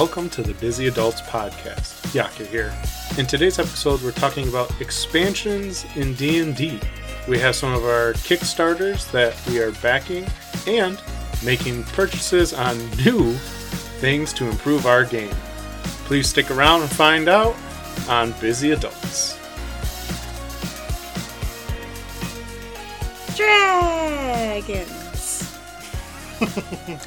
welcome to the Busy Adults Podcast. Yaka here. In today's episode, we're talking about expansions in D&D. We have some of our Kickstarters that we are backing and making purchases on new things to improve our game. Please stick around and find out on Busy Adults. Dragons.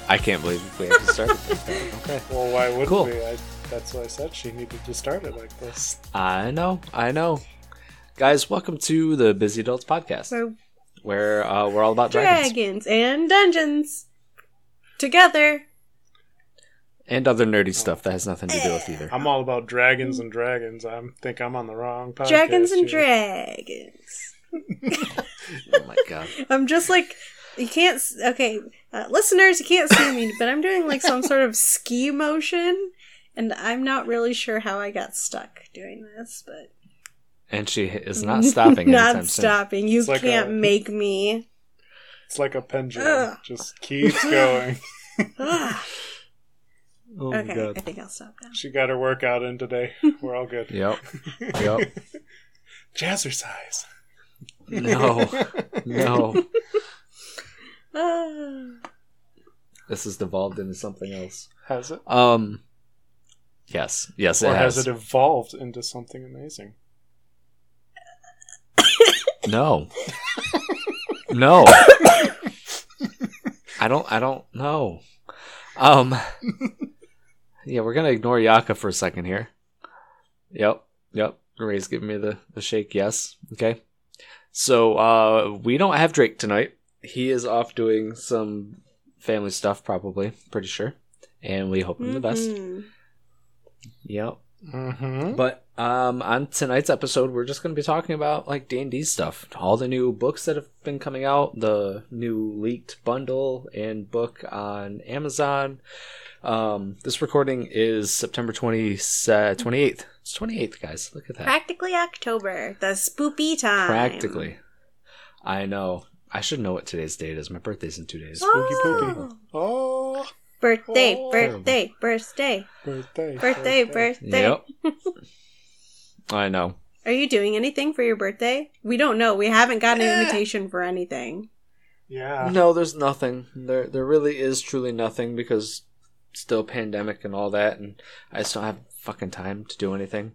I can't believe we have to start it like that. Okay. Well, why wouldn't Cool. we? I, that's why I said she needed to start it like this. I know, I know. Guys, welcome to the Busy Adults Podcast, So where uh, we're all about dragons dragons and dungeons together. and other nerdy stuff that has nothing to do with either. I'm all about dragons and dragons. I think I'm on the wrong podcast. dragons and here. dragons. Oh my god. I'm just like you can't. Okay, uh, listeners, you can't see me, but I'm doing like some sort of ski motion, and I'm not really sure how I got stuck doing this, but And she is not stopping not anytime soon. stopping. You like can't a- make me. It's like a pendulum. Ugh. Just keeps going. Oh my okay, I think I'll stop now. she got her workout in today. We're all good. Yep. Yep. Jazzercise. No. No. This has devolved into something else. Has it? Um. Yes. Yes, it has. has it evolved into something amazing? No. no. I don't I don't know. Um Yeah, we're gonna ignore Yaka for a second here. Yep, yep. Ray's giving me the, the shake, yes. Okay. So uh we don't have Drake tonight. He is off doing some family stuff probably, pretty sure. And we hope him the best. Mhm. Yep. Mm-hmm. But um, on tonight's episode, we're just going to be talking about like D and D stuff, all the new books that have been coming out, the new leaked bundle and book on Amazon. Um, this recording is September 20, 28th. It's 28th, guys. Look at that. Practically October, the spoopy time. Practically. I know. I should know what today's date is. My birthday's in two days. Spooky ah. poopy. Oh. Birthday, Oh. birthday, birthday, birthday. birthday, birthday. Yep. I know. Are you doing anything for your birthday? We don't know. We haven't gotten Eh. an invitation for anything. Yeah. No, there's nothing. There, there really is truly nothing because still pandemic and all that, and I just don't have fucking time to do anything.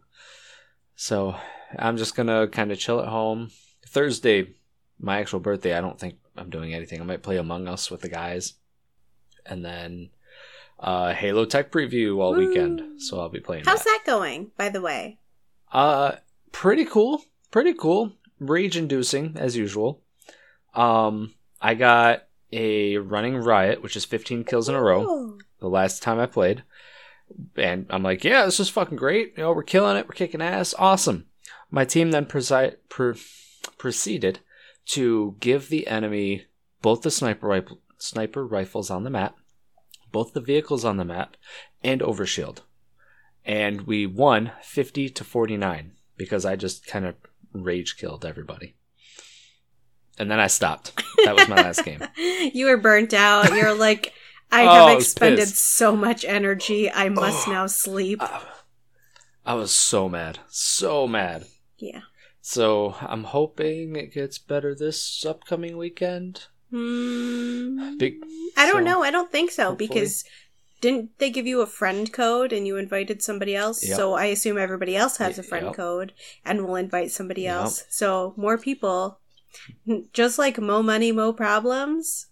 So I'm just gonna kind of chill at home. Thursday, my actual birthday, I don't think I'm doing anything. I might play Among Us with the guys, and then uh, Halo Tech preview all Woo. weekend. So I'll be playing. How's that. that going, by the way? Uh, pretty cool. Pretty cool. Rage inducing as usual. Um, I got a running riot, which is 15 kills in a row. Oh. The last time I played, and I'm like, yeah, this is fucking great. You know, we're killing it. We're kicking ass. Awesome. My team then presi- pr- proceeded to give the enemy both the sniper rifle sniper rifles on the map, both the vehicles on the map, and overshield. And we won 50 to 49 because I just kind of rage killed everybody. And then I stopped. That was my last game. You were burnt out. You're like, I Oh, have expended pissed. so much energy. I must Oh. now sleep. I was so mad. So mad. yeah. So I'm hoping it gets better this upcoming weekend. Hmm. Big- I don't so, know. I don't think so hopefully. because didn't they give you a friend code and you invited somebody else? Yep. So I assume everybody else has a friend yep. code and will invite somebody Yep. else. So more people, just like mo money, mo problems.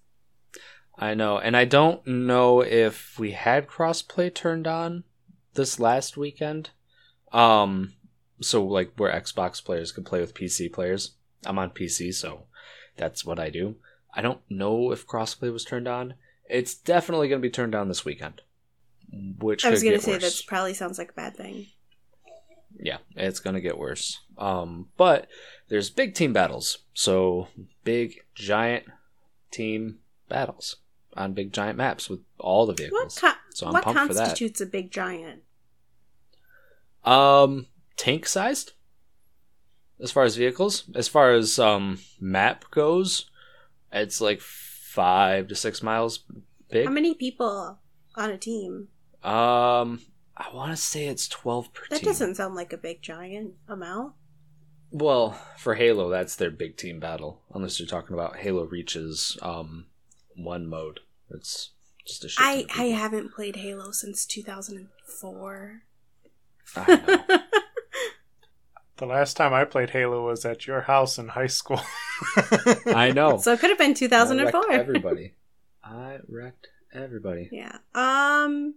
I know, and I don't know if we had crossplay turned on this last weekend. Um, so like where Xbox players can play with PC players. I'm on PC, so that's what I do. I don't know if crossplay was turned on. It's definitely going to be turned on this weekend. Which I was going to say that probably sounds like a bad thing. yeah, it's gonna get worse. Um, but there's big team battles, so big giant team battles on big giant maps with all the What vehicles. co- so I'm what pumped for that. constitutes a big giant? Um, tank sized. As far as vehicles, as far as um map goes, it's like five to six miles big. How many people on a team? Um, I want to say it's 12 per That team. doesn't sound like a big giant amount. Well, for Halo, that's their big team battle. Unless you're talking about Halo Reaches, um, one mode. It's just a shit. I I haven't played Halo since 2004. I know. The last time I played Halo was at your house in high school. I know. so it could have been I wrecked 2004. everybody. I wrecked everybody. Yeah. Um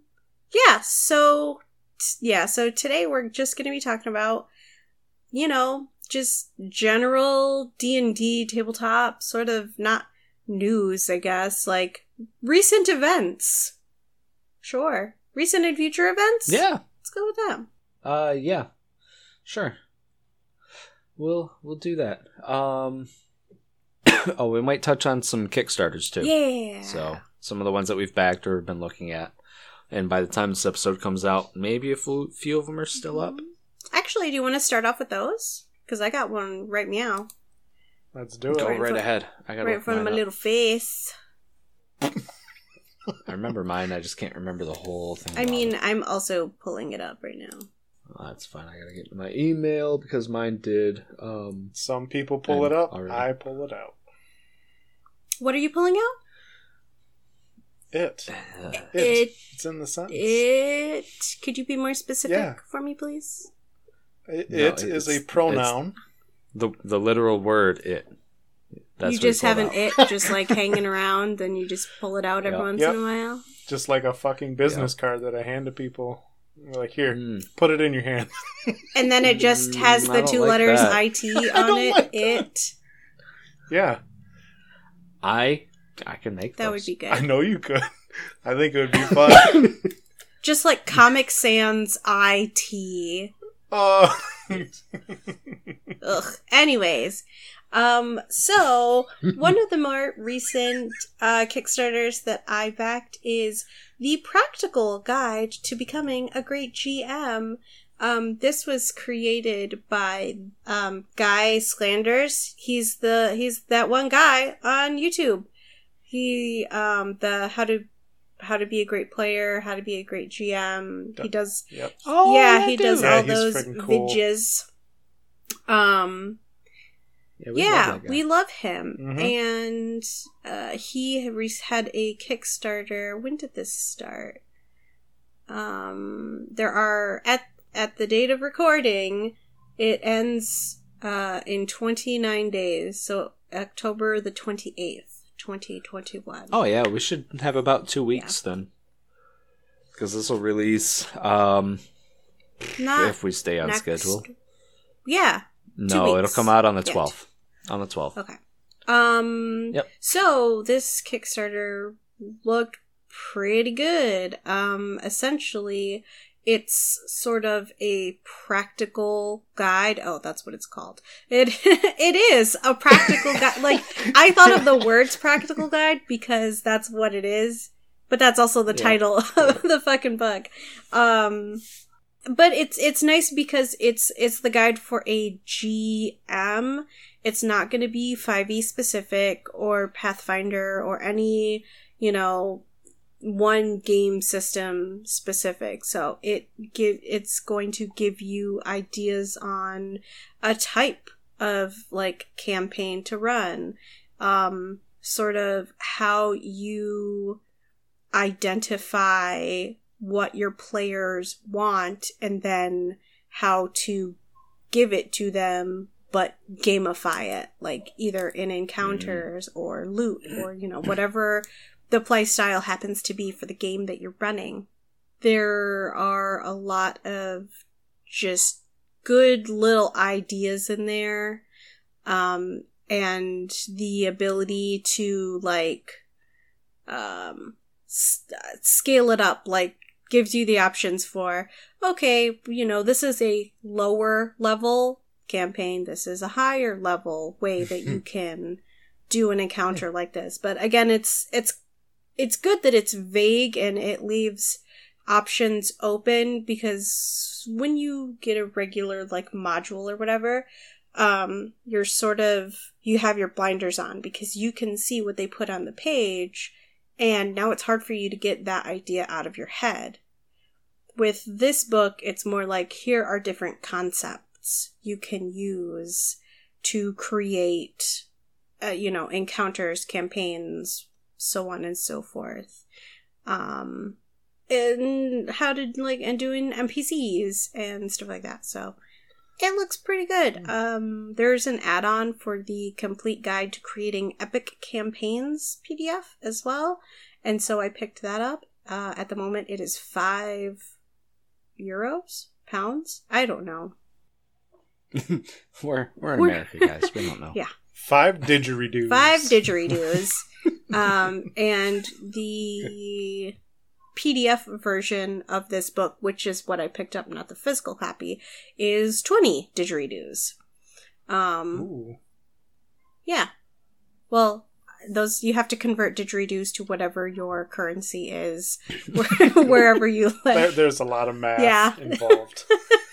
yeah, so t- yeah, so today we're just going to be talking about you know, just general D&D tabletop sort of not news, I guess, like recent events. Sure. Recent and future events? Yeah. Let's go with them. Uh, yeah. Sure. We'll we'll do that. Um. oh, we might touch on some Kickstarters too. Yeah. So some of the ones that we've backed or been looking at, and by the time this episode comes out, maybe a few, few of them are still up. Actually, do you want to start off with those? Because I got one right meow, Let's do Go it. Right right front- ahead. I got right in front of my little face. I remember mine. I just can't remember the whole thing. I mean, it. I'm also pulling it up right now. Oh, that's fine. I gotta get my email because mine did. Um, Some people pull And it up. already. I pull it out. What are you pulling out? It. uh, It. It. It's in the sentence. It. Could you be more specific Yeah. for me, please? It, No, it is a pronoun. the the literal word it. That's you just have pulled an out. it just like hanging around, and you just pull it out every Yep. once Yep. in a while. Just like a fucking business card that I hand to people. Like, here, Mm. put it in your hand. And then it just Mm, has I the two like letters that. IT I on don't it. like that. it. yeah, I I can make That would those. be good. I know you could. I think it would be fun. Just like Comic Sans IT. Oh. Ugh. Anyways, um, so one of the more recent uh, Kickstarters that I backed is the Practical Guide to Becoming a Great GM. Um, this was created by um, Guy Sclanders. He's the he's that one guy on YouTube. He um, the how to how to be a great player, how to be a great GM. He does yep. Oh, yeah, he does Yeah, all those cool. vidges. Um, Yeah, we yeah, love we love him, Mhm. and uh, he had a Kickstarter. When did this start? Um, there are at at the date of recording, it ends uh, in twenty nine days, so October the twenty eighth, twenty twenty one. Oh yeah, we should have about two weeks then, because this will release um, not if we stay on next- schedule. Yeah, No, it'll come out on the twelfth. On the twelfth. Okay. Um Yep. so this Kickstarter looked pretty good. Um essentially it's sort of a practical guide. Oh, that's what it's called. It it is a practical guide. Like I thought of the words practical guide because that's what it is, but that's also the Yeah. title of the fucking book. Um but it's it's nice because it's it's the guide for a GM. It's not going to be 5e specific or Pathfinder or any, you know, one game system specific. So it give it's going to give you ideas on a type of like campaign to run. Um sort of how you identify what your players want and then how to give it to them but gamify it like either in encounters or loot or you know whatever the play style happens to be for the game that you're running there are a lot of just good little ideas in there um and the ability to like um s- scale it up like gives you the options for okay you know this is a lower level campaign this is a higher level way that you can do an encounter like this. But again it's it's it's good that it's vague and it leaves options open because when you get a regular like module or whatever um you're sort of you have your blinders on because you can see what they put on the page and now it's hard for you to get that idea out of your head. With this book, it's more like here are different concepts you can use to create, uh, you know, encounters, campaigns, so on and so forth. Um, and how to like and doing NPCs and stuff like that. So it looks pretty good. Um, there's an add-on for the complete guide to creating epic campaigns PDF as well, and so I picked that up. Uh, at the moment, it is five euros, pounds. I don't know. we're we're in We're- America, guys. We don't know. Yeah. Five didgeridoos. Five didgeridoos. um, and the PDF version of this book, which is what I picked up, not the physical copy, is 20 didgeridoos. Um, Ooh. yeah. Well, those you have to convert didgeridoos to whatever your currency is, wherever you There, live. there's a lot of math Yeah. involved.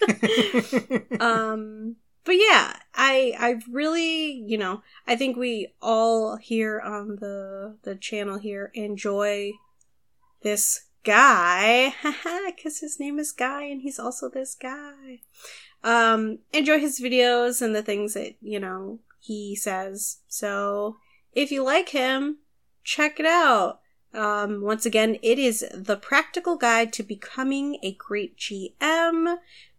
um but yeah i i really you know i think we all here on the the channel here enjoy this guy. Because his name is guy and he's also this guy. Um enjoy his videos and the things that you know he says. So if you like him check it out. Um, once again, it is the practical guide to becoming a great GM.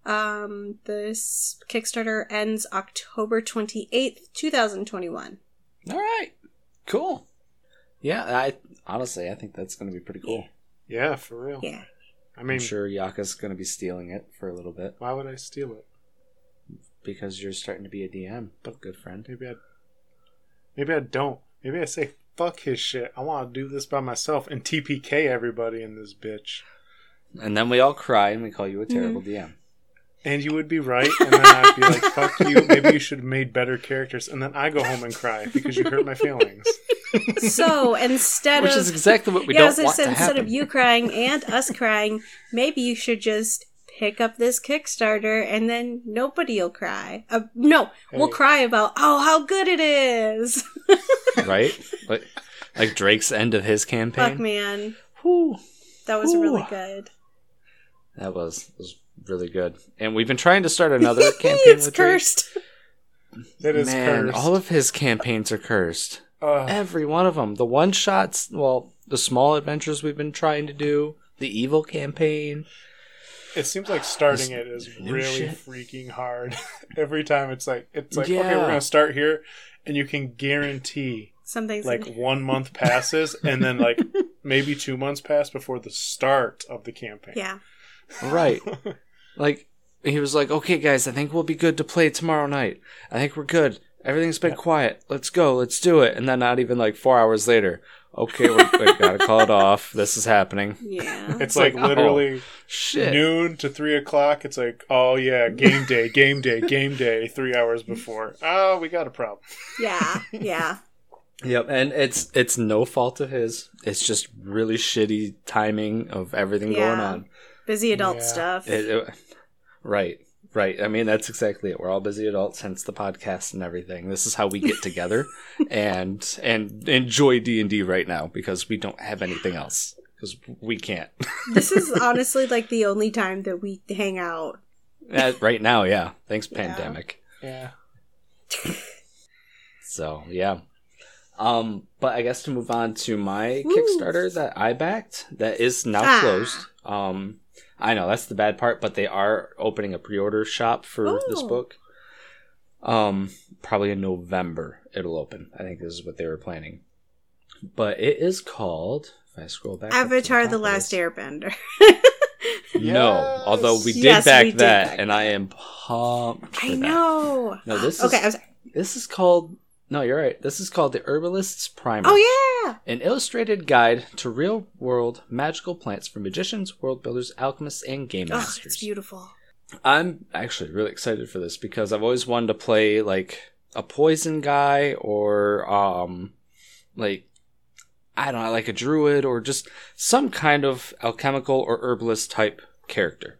Um, this Kickstarter ends October 28th, 2021. All right. Cool. Yeah, I honestly I think that's going to be pretty cool. yeah, for real. Yeah. I I'm sure Yaka's going to be stealing it for a little bit why would I steal it? because you're starting to be a DM, but good friend. Maybe I. Maybe I don't. Maybe I say fuck his shit. I want to do this by myself and TPK everybody in this bitch. And then we all cry and we call you a terrible Mm-hmm. DM. And you would be right, and then I'd be like, "Fuck you." Maybe you should have made better characters, and then I go home and cry because you hurt my feelings. So instead Which of is exactly what we yeah, don't was gonna want say, to instead happen. of you crying and us crying, maybe you should just pick up this Kickstarter and then nobody'll cry. Uh, no, we'll cry about oh how good it is. right? Like, like Drake's end of his campaign. Fuck man, Whew. that was really good. That was was really good. And we've been trying to start another campaign it's with Drake. cursed. That is Man, cursed. all of his campaigns are cursed. Ugh. Every one of them. The one shots, well, the small adventures we've been trying to do, the evil campaign. It seems like starting it is really shit. freaking hard. Every time it's like it's like okay, we're gonna start here, and you can guarantee Something's like in- one month passes, and then like maybe two months pass before the start of the campaign. yeah. Right. Like he was like, "Okay, guys, I think we'll be good to play tomorrow night. I think we're good. Everything's been quiet. Let's go. Let's do it." And then not even like four hours later, okay, we, we gotta call it off. This is happening. Yeah. It's like, like, oh, literally Shit. noon to three o'clock. It's like, oh yeah, game day, game day, game day. Three hours before. Oh, we got a problem. yeah. Yeah. Yep, and it's it's no fault of his. It's just really shitty timing of everything going on. Busy adult Yeah. stuff. It, it- right, right. I mean, that's exactly it. We're all busy adults, hence the podcast and everything. This is how we get together and and enjoy D and D right now because we don't have anything else because we can't. this is honestly like the only time that we hang out. Uh, right now, yeah. Thanks, Yeah. pandemic. Yeah. So yeah. Um, but I guess to move on to my Woo. Kickstarter that I backed, that is now Ah. closed. Um, I know that's the bad part, but they are opening a pre-order shop for this Oh. book. Um, probably in November it'll open. I think this is what they were planning. But it is called. If I scroll back, Avatar: top The Last this- Airbender. No, Yes. although we did Yes, back we did that, back and I am pumped. For I that. know. No, this okay. is I was, this is called. No, you're right. This is called the Herbalist's Primer. oh yeah. An illustrated guide to real world magical plants for magicians, world builders, alchemists, and game Oh, masters. it's beautiful. I'm actually really excited for this because I've always wanted to play like a poison guy or um like I don't know, like a druid or just some kind of alchemical or herbalist type character.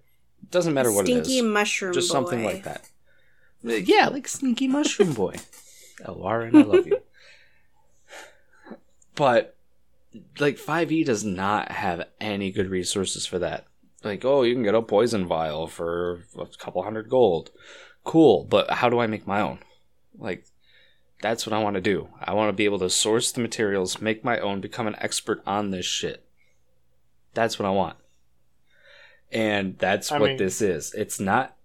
Doesn't matter what Stinky it is. mushroom. just boy. something like that. Yeah, like Sneaky Mushroom Boy. Oh, Lauren, I love you. But like 5e does not have any good resources for that. like, oh, you can get a poison vial for a couple hundred gold. Cool, but how do I make my own? Like, that's what I want to do. I want to be able to source the materials, make my own, become an expert on this shit. That's what I want. And that's I what mean- this is. It's not.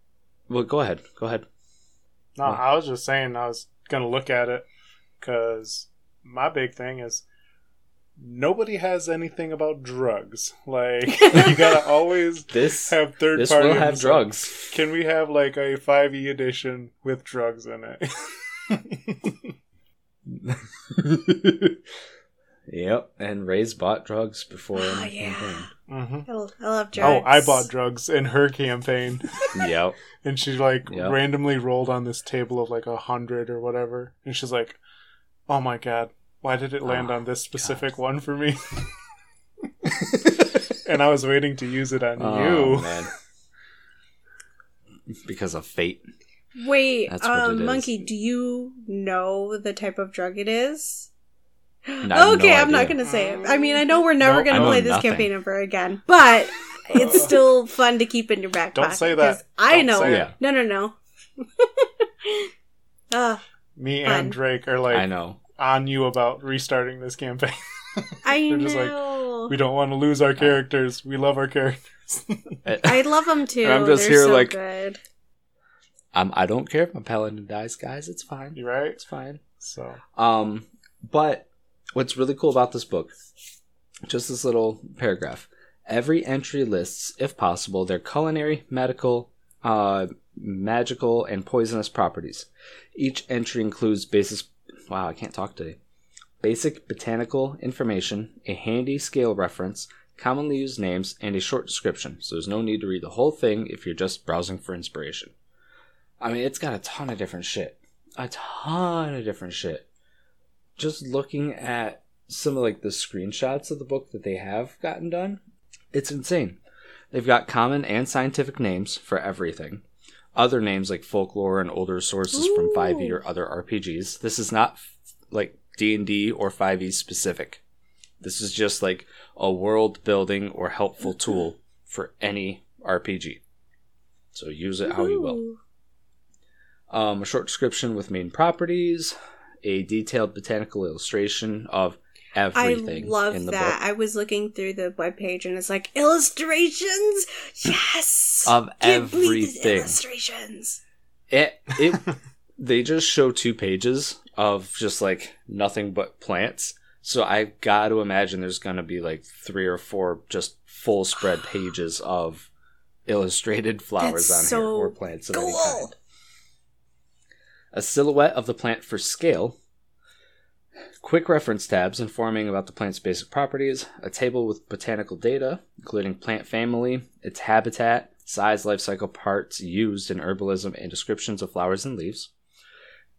Well, go ahead. Go ahead. No, I was just saying I was gonna look at it because my big thing is nobody has anything about drugs. Like you gotta always This have third this party. will have so drugs. Can we have like a five E edition with drugs in it? yep, and Ray's bought drugs before. Oh, yeah. campaign. Hmm I l- I love Oh, drugs. I bought drugs in her campaign, Yep. and she like Yep. randomly rolled on this table of like a hundred or whatever, and she's like, "Oh my god, why did it land Oh, on this specific one for me?" and I was waiting to use it on Oh, you. man. Because of fate. Wait, um, it is. Monkey, do you know the type of drug it is? I have no okay, I'm not gonna say it. I mean, I know we're never Nope. I gonna play this nothing. campaign ever again, but it's still fun to keep in your back Don't pocket. say that. 'cause I Don't know. say it. No, no, no. uh, Me Fun. and Drake are like I know. on you about restarting this campaign. I They're just like, know. we don't want to lose our characters. We love our characters. I love them too. I'm just They're here so like- good. Um, I don't care if my paladin dies, guys. It's fine. You're right? It's fine. So Um, but what's really cool about this book, just this little paragraph. Every entry lists, if possible, their culinary, medical, uh, magical, and poisonous properties. Each entry includes basis. Wow, I can't talk today. Basic botanical information, a handy scale reference, commonly used names, and a short description. So there's no need to read the whole thing if you're just browsing for inspiration. I mean, it's got a ton of different shit. A ton of different shit just looking at some of like the screenshots of the book that they have gotten done, it's insane. They've got common and scientific names for everything. Other names like folklore and older sources from 5e or other RPGs. This is not like D&D or 5e specific. This is just like a world building or helpful tool for any RPG. So use it how you will um, a short description with main properties, a detailed botanical illustration of everything I love in the that. book I was looking through the webpage and it's like illustrations. Yes, of Give me these everything. illustrations. It it they just show two pages of just like nothing but plants. So I got to imagine there's going to be like three or four just full spread pages of illustrated flowers That's on so here or plants of any kind. A silhouette of the plant for scale. Quick reference tabs informing about the plant's basic properties, a table with botanical data, including plant family, its habitat, size, life cycle parts used in herbalism, and descriptions of flowers and leaves.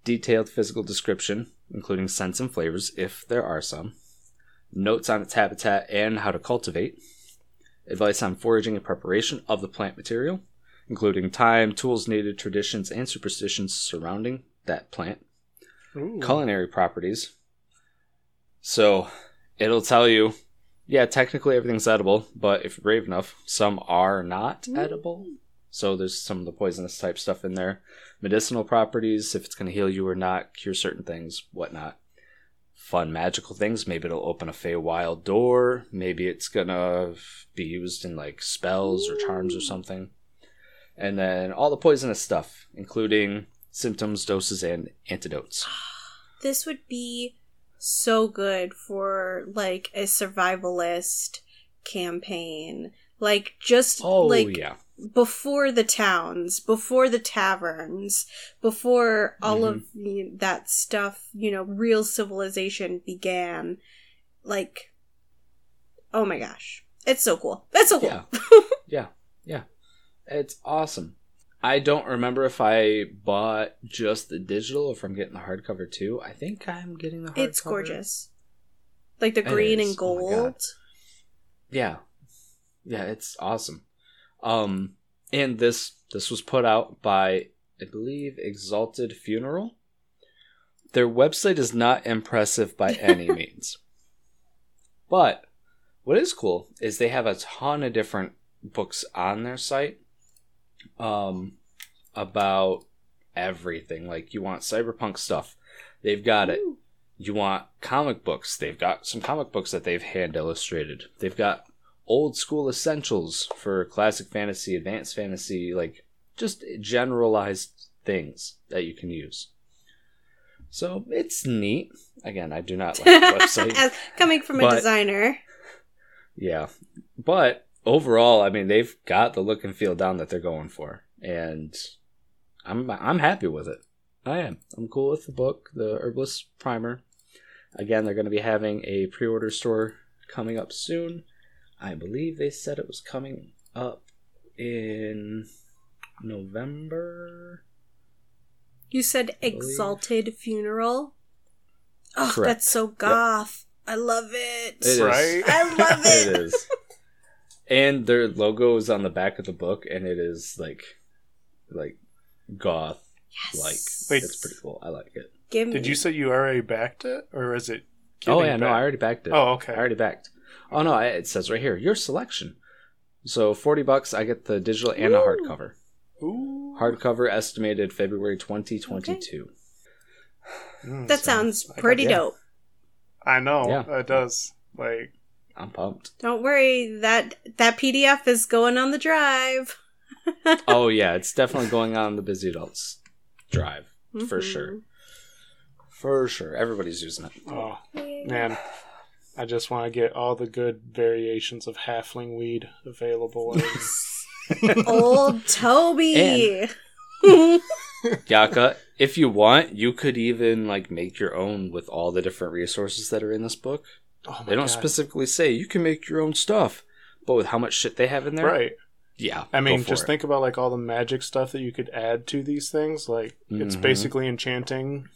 Detailed physical description, including scents and flavors, if there are some. Notes on its habitat and how to cultivate. Advice on foraging and preparation of the plant material, including time, tools needed, traditions, and superstitions surrounding that plant Ooh. culinary properties. So it'll tell you, yeah, technically everything's edible, but if you're brave enough, some are not mm. edible. So there's some of the poisonous type stuff in there. Medicinal properties, if it's going to heal you or not, cure certain things, whatnot. Fun magical things. Maybe it'll open a Feywild door. Maybe it's going to be used in like spells or charms or something. And then all the poisonous stuff, including symptoms, doses, and antidotes. This would be so good for like a survivalist campaign. Like just Oh, like yeah. before the towns, before the taverns, before all Mm-hmm. of the, that stuff, you know, real civilization began. Like, oh my gosh, it's so cool. That's so cool. Yeah. yeah, yeah. It's awesome. I don't remember if I bought just the digital or if I'm getting the hardcover too. I think I'm getting the hardcover. it's gorgeous. Like the green and Oh gold. Yeah. Yeah, it's awesome. Um and this this was put out by I believe Exalted Funeral. Their website is not impressive by any means. But what is cool is they have a ton of different books on their site um, about everything. Like you want cyberpunk stuff, they've got it. Ooh. You want comic books, they've got some comic books that they've hand illustrated. They've got old school essentials for classic fantasy, advanced fantasy, like just generalized things that you can use. So it's neat. Again, I do not like the website. As- Coming from a But- designer. Yeah. But overall, I mean, they've got the look and feel down that they're going for. And I'm I'm happy with it. I am. I'm cool with the book, the Herbalist Primer. Again, they're going to be having a pre-order store coming up soon. I believe they said it was coming up in November. You said exalted funeral. Oh, Correct. that's so goth. I love it. It is. Right? I love it it. is. And their logo is on the back of the book, and it is like, like goth Yes. like. Wait. It's pretty cool. I like it. Give me. Did you say you already backed it, or is it? oh getting yeah, no. I already backed it. Oh, okay, I already backed. Oh no, I- it says right here your selection. So forty bucks, I get the digital and a hardcover. Ooh. Hardcover estimated February twenty twenty two. Mm, That So, sounds I got- pretty yeah. dope. I know. Yeah. It does. Like, I'm pumped. Don't worry, that that PDF is going on the drive. oh yeah, it's definitely going on the busy adults drive for Mhm. sure. For sure, everybody's using it. oh man, I just want to get all the good variations of halfling weed available. Old Toby. Yaka, if you want, you could even like make your own with all the different resources that are in this book. Oh my They don't God. specifically say you can make your own stuff, but with how much shit they have in there, Right. Yeah, I mean, go for just it. think about like all the magic stuff that you could add to these things. Like, it's Mhm. basically enchanting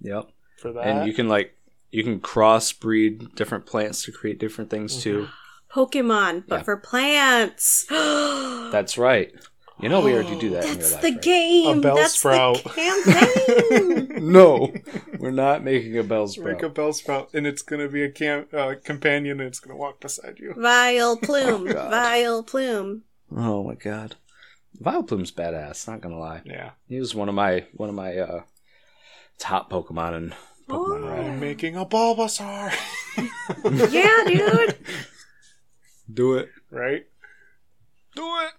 Yep, for that. and you can like you can crossbreed different plants to create different things too. Pokemon, but Yeah. for plants. That's right. You know we already do that in real That's life. the right? game. A That's Bellsprout. the campaign. No, we're not making a Bell's Make a Bellsprout, and it's gonna be a cam- uh, companion, and it's gonna walk beside you. Vile plume. Oh, Vileplume. Oh my god, Vileplume's badass. Not gonna lie, Yeah, he was one of my one of my uh, top Pokemon and Pokemon Oh. Red. I'm making a Bulbasaur. Yeah, dude. Do it. right? Do it.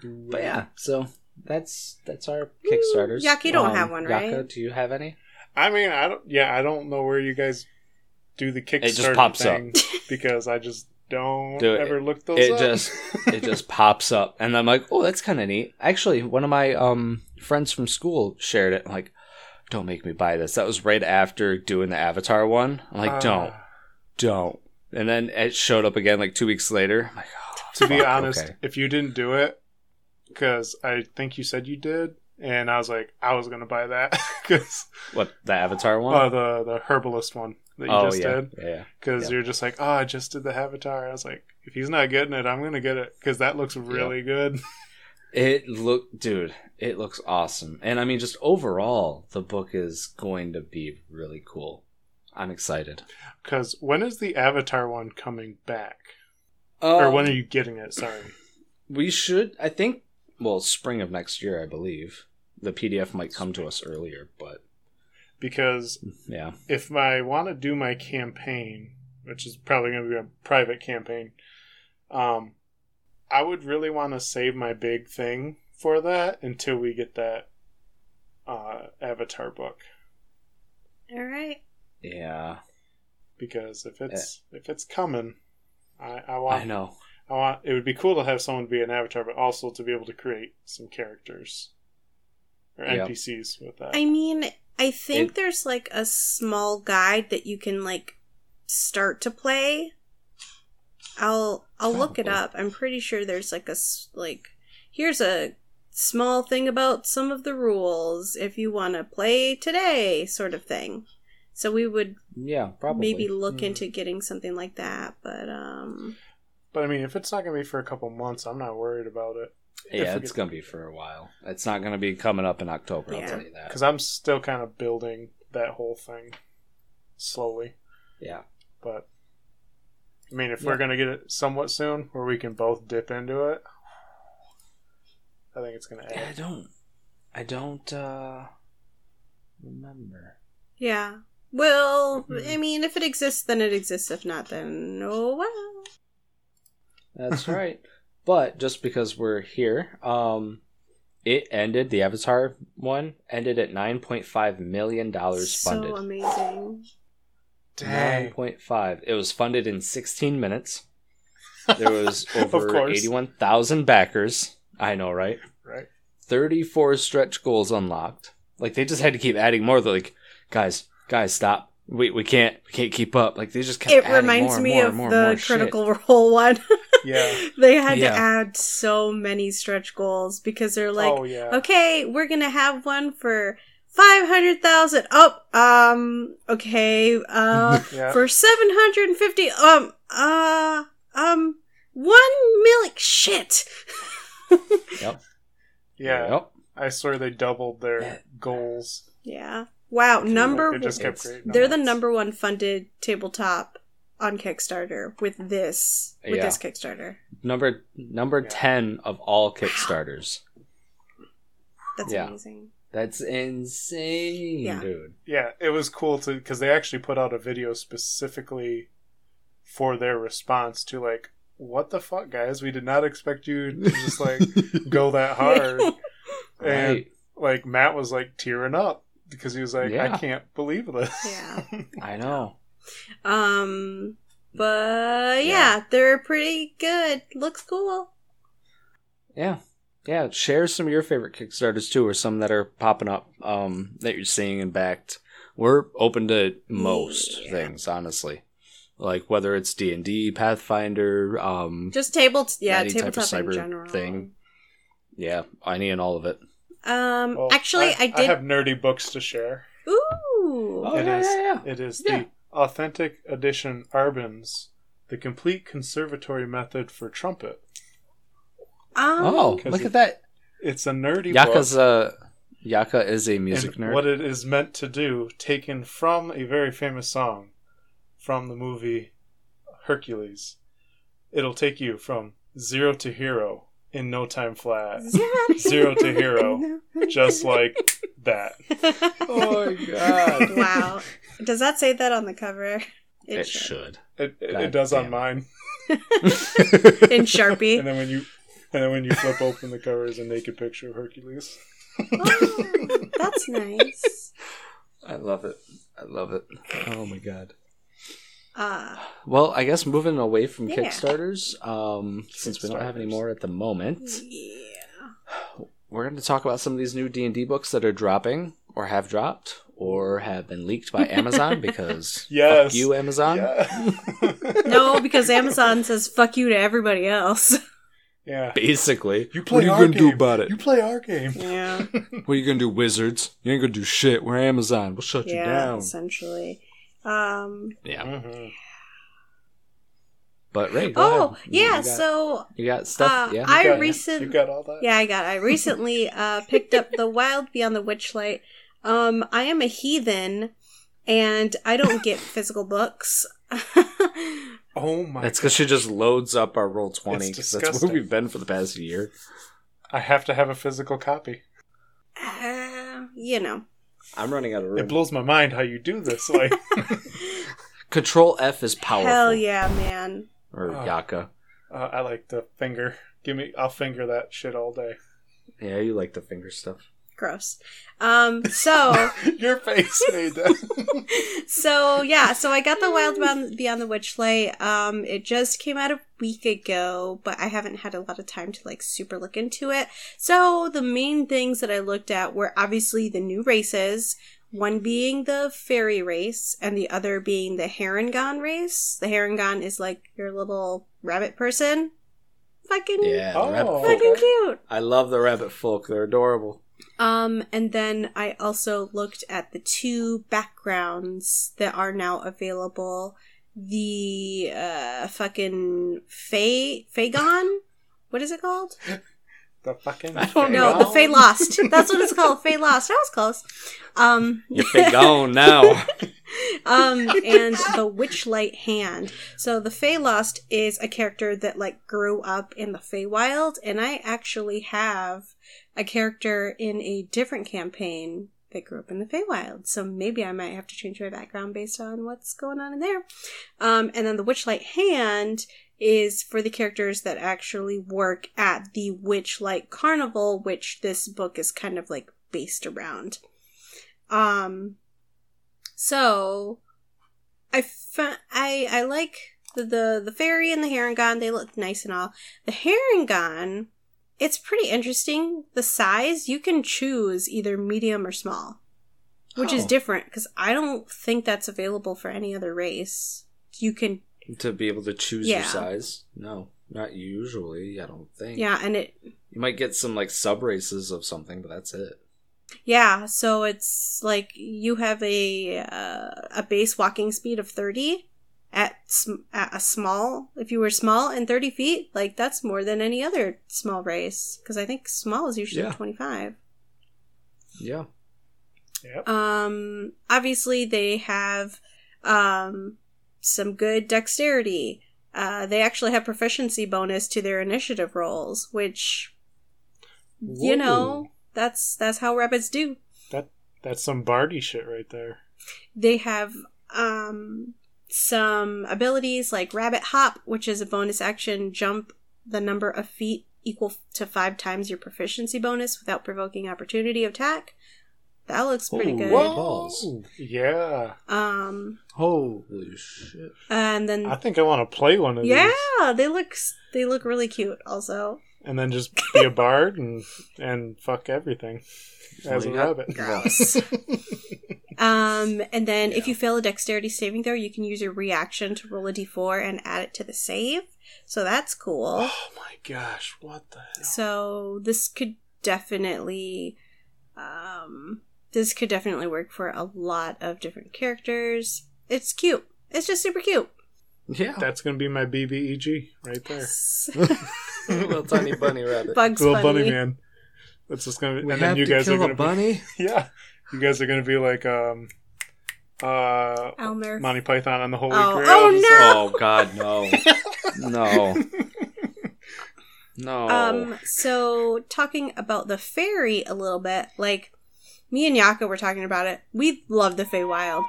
Do But yeah, so that's that's our Kickstarters. Yak, you don't have one, Yaka, right? do you have any? I mean, I don't. Yeah, I don't know where you guys do the Kickstarter just pops up. thing because I just don't Do it. ever look those It up. just it just pops up, and I'm like, oh, that's kind of neat. Actually, one of my um friends from school shared it. I'm like, don't make me buy this. That was right after doing the Avatar one. I'm like, Uh, don't, don't. And then it showed up again like two weeks later. I'm like, oh, To be fuck, honest, okay. if you didn't do it, because I think you said you did, and I was like, I was gonna buy that because what the Avatar one? uh, the the herbalist one that you oh just yeah, did. yeah, yeah. Because Yeah. you're just like, oh, I just did the Avatar. I was like, if he's not getting it, I'm gonna get it because that looks really good. It look, dude, it looks awesome, and I mean, just overall, the book is going to be really cool. I'm excited. Because when is the Avatar one coming back, or Um, when are you getting it? Sorry. We should, I think, well, spring of next year, I believe. The PDF might come to us earlier, but Because yeah. if I want to do my campaign, which is probably going to be a private campaign, um, I would really want to save my big thing for that until we get that uh, Avatar book. All right. Yeah, Because if it's if it's coming, I, I want I know. I want it would be cool to have someone be an avatar, but also to be able to create some characters or Yep. NPCs with that. I mean, I think It- there's like a small guide that you can like start to play. I'll I'll look it up. I'm pretty sure there's like a s- like here's a small thing about some of the rules if you want to play today sort of thing. So we would Yeah, probably. maybe look Hmm. into getting something like that, but um but I mean, if it's not going to be for a couple months, I'm not worried about it. Yeah, it's gonna be for a while. It's not gonna be coming up in October. I'll tell you that. because I'm still kind of building that whole thing slowly. Yeah, But I mean, if Yeah. we're going to get it somewhat soon, where we can both dip into it, I think it's gonna Yeah, I don't. I don't uh remember. Yeah. Well, Mhm. I mean, if it exists, then it exists. If not, then oh well. That's right. But just because we're here, um, it ended. The Avatar one ended at nine point five million dollars So funded. amazing. Nine Dang. point five. It was funded in sixteen minutes. There was over course. eighty-one thousand backers. I know, right? Right. 34 stretch goals unlocked. Like they just had to keep adding more. They're like, guys, guys, stop. We we can't we can't keep up. Like they just kept It reminds more, me more, of more, the more shit. Critical Role one. Yeah. they had Yeah. to add so many stretch goals because they're like, oh yeah. okay, we're gonna have one for five hundred thousand. Oh, um, okay, uh, Yeah. for seven hundred and fifty. Um, uh, um, one million. Shit. Yep. yeah. Yep. I swear they doubled their Yeah. goals. Yeah. Wow. Number. It just kept creating they're the number one funded tabletop on Kickstarter with this with Yeah. this Kickstarter. Number number Yeah. 10 of all Kickstarters. That's Yeah. amazing. That's insane, Yeah. dude. Yeah, it was cool to because they actually put out a video specifically for their response to like, what the fuck, guys? We did not expect you to just like go that hard. And Right. like Matt was like tearing up because he was like, Yeah. I can't believe this. Yeah. I know. Um, but yeah, Yeah. they're pretty good. Looks cool. Yeah. Yeah, share some of your favorite Kickstarters too, or some that are popping up um, that you're seeing and backed. We're open to most Yeah. things, honestly. Like whether it's D and D, Pathfinder, um, Just table, yeah, Any tabletop in cyber general. thing. yeah, any and all of it. Um, Well, actually, I, did. have nerdy books to share. Ooh, Oh It yeah, is- yeah, yeah. It is Yeah. the authentic edition Arbans, the complete conservatory method for trumpet. um, Oh, 'Cause look it- at that! It's a nerdy Yaka's book. uh, Yaka is a music and nerd. What it is meant to do, taken from a very famous song from the movie Hercules. It'll take you from zero to hero in no time flat. Zero to hero. Just like that. oh my god! wow. Does that say that on the cover? It should. It, it, it does damn. on mine. In Sharpie. And then when you and then when you flip open the cover is a naked picture of Hercules. Oh, that's nice. I love it. I love it. Oh my god. Uh, Well, I guess moving away from Yeah. Kickstarters, um, since we don't have any more at the moment, yeah. we're going to talk about some of these new D and D books that are dropping, or have dropped, or have been leaked by Amazon because Yes. fuck you, Amazon. Yeah. No, because Amazon says fuck you to everybody else. yeah. Basically, You what are you our going to do game. about it? You play our game. Yeah. What are you going to do, wizards? You ain't going to do shit. We're Amazon. We'll shut you down. essentially. Um, Yeah, Mhm. but Ray, oh, ahead. Yeah, you got, so you got stuff. uh, yeah, I You got- recent- You got all that? Yeah, I got. I recently uh, picked up the Wild Beyond the Witchlight. Um, I am a heathen, and I don't get physical books. Oh my that's because she just loads up our roll twenty. It's 'cause that's where we've been for the past year. I have to have a physical copy. uh, you know. I'm running out of room. It blows my mind how you do this. Like Control F is powerful. Hell yeah, man. Or Oh. Yaka. uh, I like the finger. Give me I'll finger that shit all day. Yeah, you like the finger stuff. Gross. Um, so Your face made that. so yeah, so I got the Wild Beyond, Beyond the Witchlight. Um, it just came out a week ago, but I haven't had a lot of time to like super look into it. So the main things that I looked at were obviously the new races. One being the fairy race, and the other being the Harengon race. The Harengon is like your little rabbit person. Fucking, Yeah, the Oh. fucking cute. I love the rabbit folk. They're adorable. Um, and then I also looked at the two backgrounds that are now available. The uh fucking Fay Fagon? What is it called? the fucking I don't No, know. the Fey Lost. That's what it's called. Fey Lost. I was close. Um You're fake gone now. um and the Witchlight Hand. So the Fey Lost is a character that like grew up in the Feywild, and I actually have a character in a different campaign that grew up in the Feywild. So maybe I might have to change my background based on what's going on in there. Um, and then the Witchlight Hand is for the characters that actually work at the Witchlight Carnival, which this book is kind of like based around. Um, so I fa- I I like the, the the fairy and the Harengon. They look nice and all. The Harengon, it's pretty interesting. The size you can choose either medium or small, which is Oh. different because I don't think that's available for any other race. You can To be able to choose Yeah. your size? No, not usually. I don't think. yeah, and it You might get some like sub races of something, but that's it. Yeah, so it's like you have a uh, a base walking speed of thirty at sm- at a small. If you were small and thirty feet, like that's more than any other small race because I think small is usually Yeah. twenty five. Yeah. Yep. Um, obviously they have um some good dexterity. Uh, they actually have proficiency bonus to their initiative rolls, which you know that's that's how rabbits do. That that's some Barty shit right there. They have um some abilities like Rabbit Hop, which is a bonus action jump the number of feet equal to five times your proficiency bonus without provoking opportunity of attack. That looks pretty Ooh, good. whoa. balls. Yeah. Um Holy shit. and then I think I want to play one of these. yeah, they look s- they look really cute also. And then just be a bard and and fuck everything as a you got- rabbit. Gross. Um and then if you fail a dexterity saving throw, you can use your reaction to roll a d4 and add it to the save. So that's cool. Oh my gosh, what the hell? So this could definitely um this could definitely work for a lot of different characters. It's cute. It's just super cute. Yeah. That's gonna be my BBEG right there. little tiny bunny rabbit. Bugs Little Bunny. bunny man. That's just gonna. We and have then you to guys are kill gonna a bunny. Be, yeah, you guys are gonna be like um, uh, Elmer. Monty Python on the Holy Oh, Grail. oh, Just no! Oh God, no, no, no. Um so talking about the fairy a little bit, like me and Yaka were talking about it. We love the Feywild.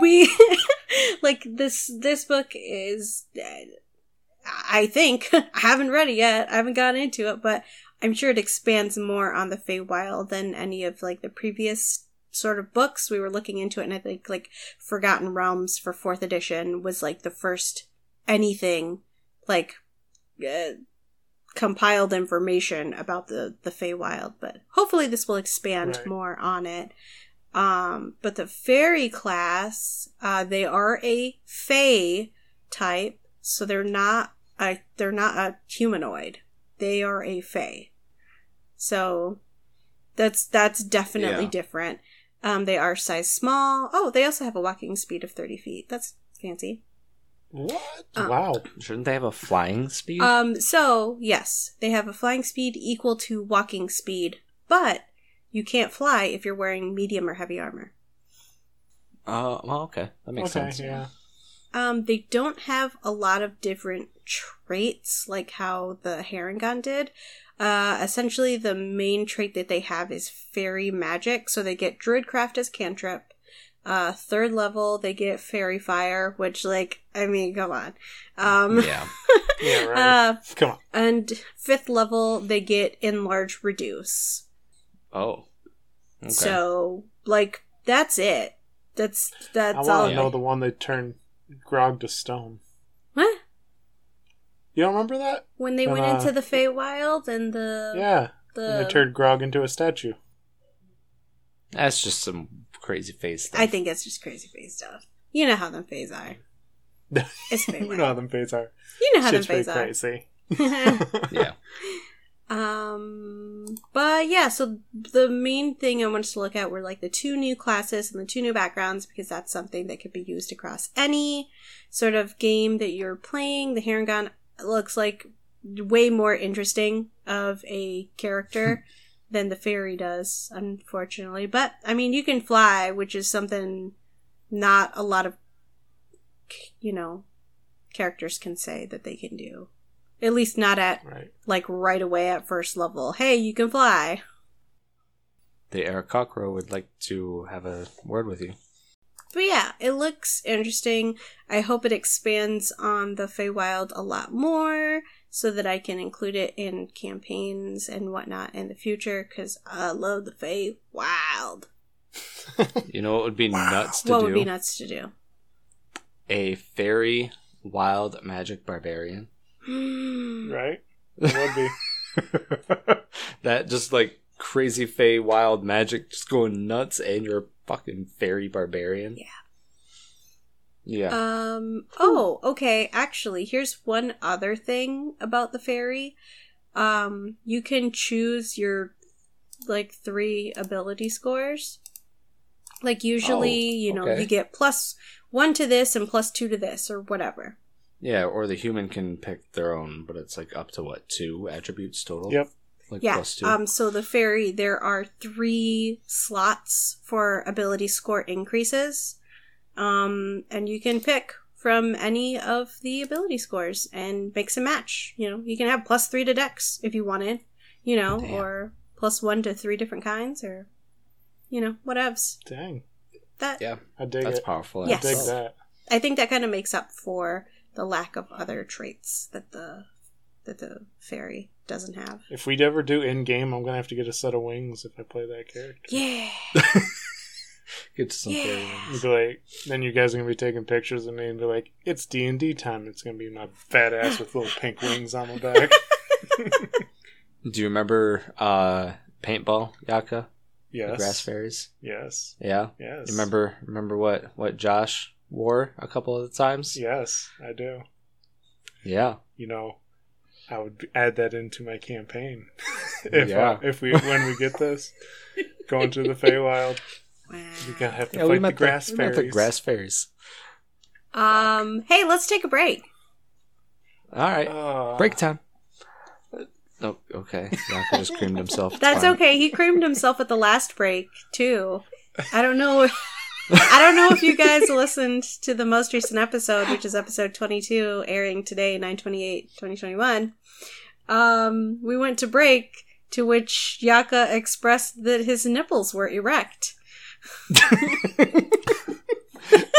We like this this book is I think I haven't read it yet. I haven't gotten into it, but I'm sure it expands more on the Feywild than any of like the previous sort of books. We were looking into it and I think like Forgotten Realms for 4th edition was like the first anything like uh, compiled information about the the Feywild, but hopefully this will expand Right. more on it. Um, but the fairy class, uh, they are a Fey type, so they're not a they're not a humanoid. They are a Fey. So that's that's definitely Yeah. different. Um, they are size small. Oh, they also have a walking speed of thirty feet. That's fancy. What? Uh, wow. Shouldn't they have a flying speed? Um, so yes, they have a flying speed equal to walking speed, but you can't fly if you're wearing medium or heavy armor. Oh, well, okay, that makes okay, sense. yeah. Um, they don't have a lot of different traits like how the Harengon did. Uh, essentially, the main trait that they have is fairy magic, so they get Druidcraft as cantrip. Uh, third level, they get fairy fire, which, like, I mean, come on. Um, Yeah. Yeah, right. uh, Come on. and fifth level, they get enlarge reduce. Oh. Okay. So, like, that's it. That's that's I that's want all. to know the one that turned Grog to stone. What? You don't remember that? When they And, went uh, into the Feywild and the yeah. the And they turned Grog into a statue. That's just some crazy face stuff. I think it's just crazy face stuff. You know how them phase are. It's you know how them fates are. You know how them Shit's pretty phase are. crazy. Yeah. um, but yeah, so the main thing I wanted to look at were like the two new classes and the two new backgrounds because that's something that could be used across any sort of game that you're playing. The Harengon looks like way more interesting of a character than the fairy does, unfortunately. But I mean, you can fly, which is something not a lot of you know characters can say that they can do. At least not at right. like right away at first level. Hey, you can fly. the Aarakocra would like to have a word with you. But yeah, it looks interesting. I hope it expands on the Feywild a lot more so that I can include it in campaigns and whatnot in the future because I love the Feywild. You know what would be nuts to what do? would be nuts to do? a fairy wild magic barbarian. right? It would be. that just like crazy fey wild magic just going nuts and you're a fucking fairy barbarian. Yeah. Yeah. Um. Oh, okay. Actually, here's one other thing about the fairy. Um, you can choose your like three ability scores. Like usually, Oh, you know, okay. you get plus one to this and plus two to this or whatever. Yeah, or the human can pick their own, but it's like up to what, two attributes total? Yep. Like yeah. plus two. Um. So the fairy, there are three slots for ability score increases. Um, and you can pick from any of the ability scores and mix and match. You know, you can have plus three to dex if you wanted, you know, Damn. or plus one to three different kinds, or you know, whatevs. Dang. That yeah, I dig that's it. powerful. in Yes. Dig that. I think that kind of makes up for the lack of other traits that the that the fairy doesn't have. If we'd ever do in game, I'm gonna have to get a set of wings if I play that character. Yeah. Get to some Yeah. fairy ones. You'd be like, then you guys are gonna be taking pictures of me and be like, "It's D and D time." It's gonna be my fat ass with little pink wings on my back. Do you remember uh paintball, Yaka? The yes. grass fairies? Yes. Yeah. Yes. You remember remember what what Josh wore a couple of times? Yes, I do. Yeah. You know, I would add that into my campaign if Yeah. uh, if we when we get this going to the Feywild, Wow. we gotta have to Yeah, we fight met the grass we met fairies. the grass fairies. Um. Hey, let's take a break. All right. Uh, Break time. Oh, okay. Yaka just creamed himself. That's fine. okay. He creamed himself at the last break too. I don't know. I don't know if you guys listened to the most recent episode, which is episode 22, airing today, 928-2021. Um, we went to break, to which Yaka expressed that his nipples were erect.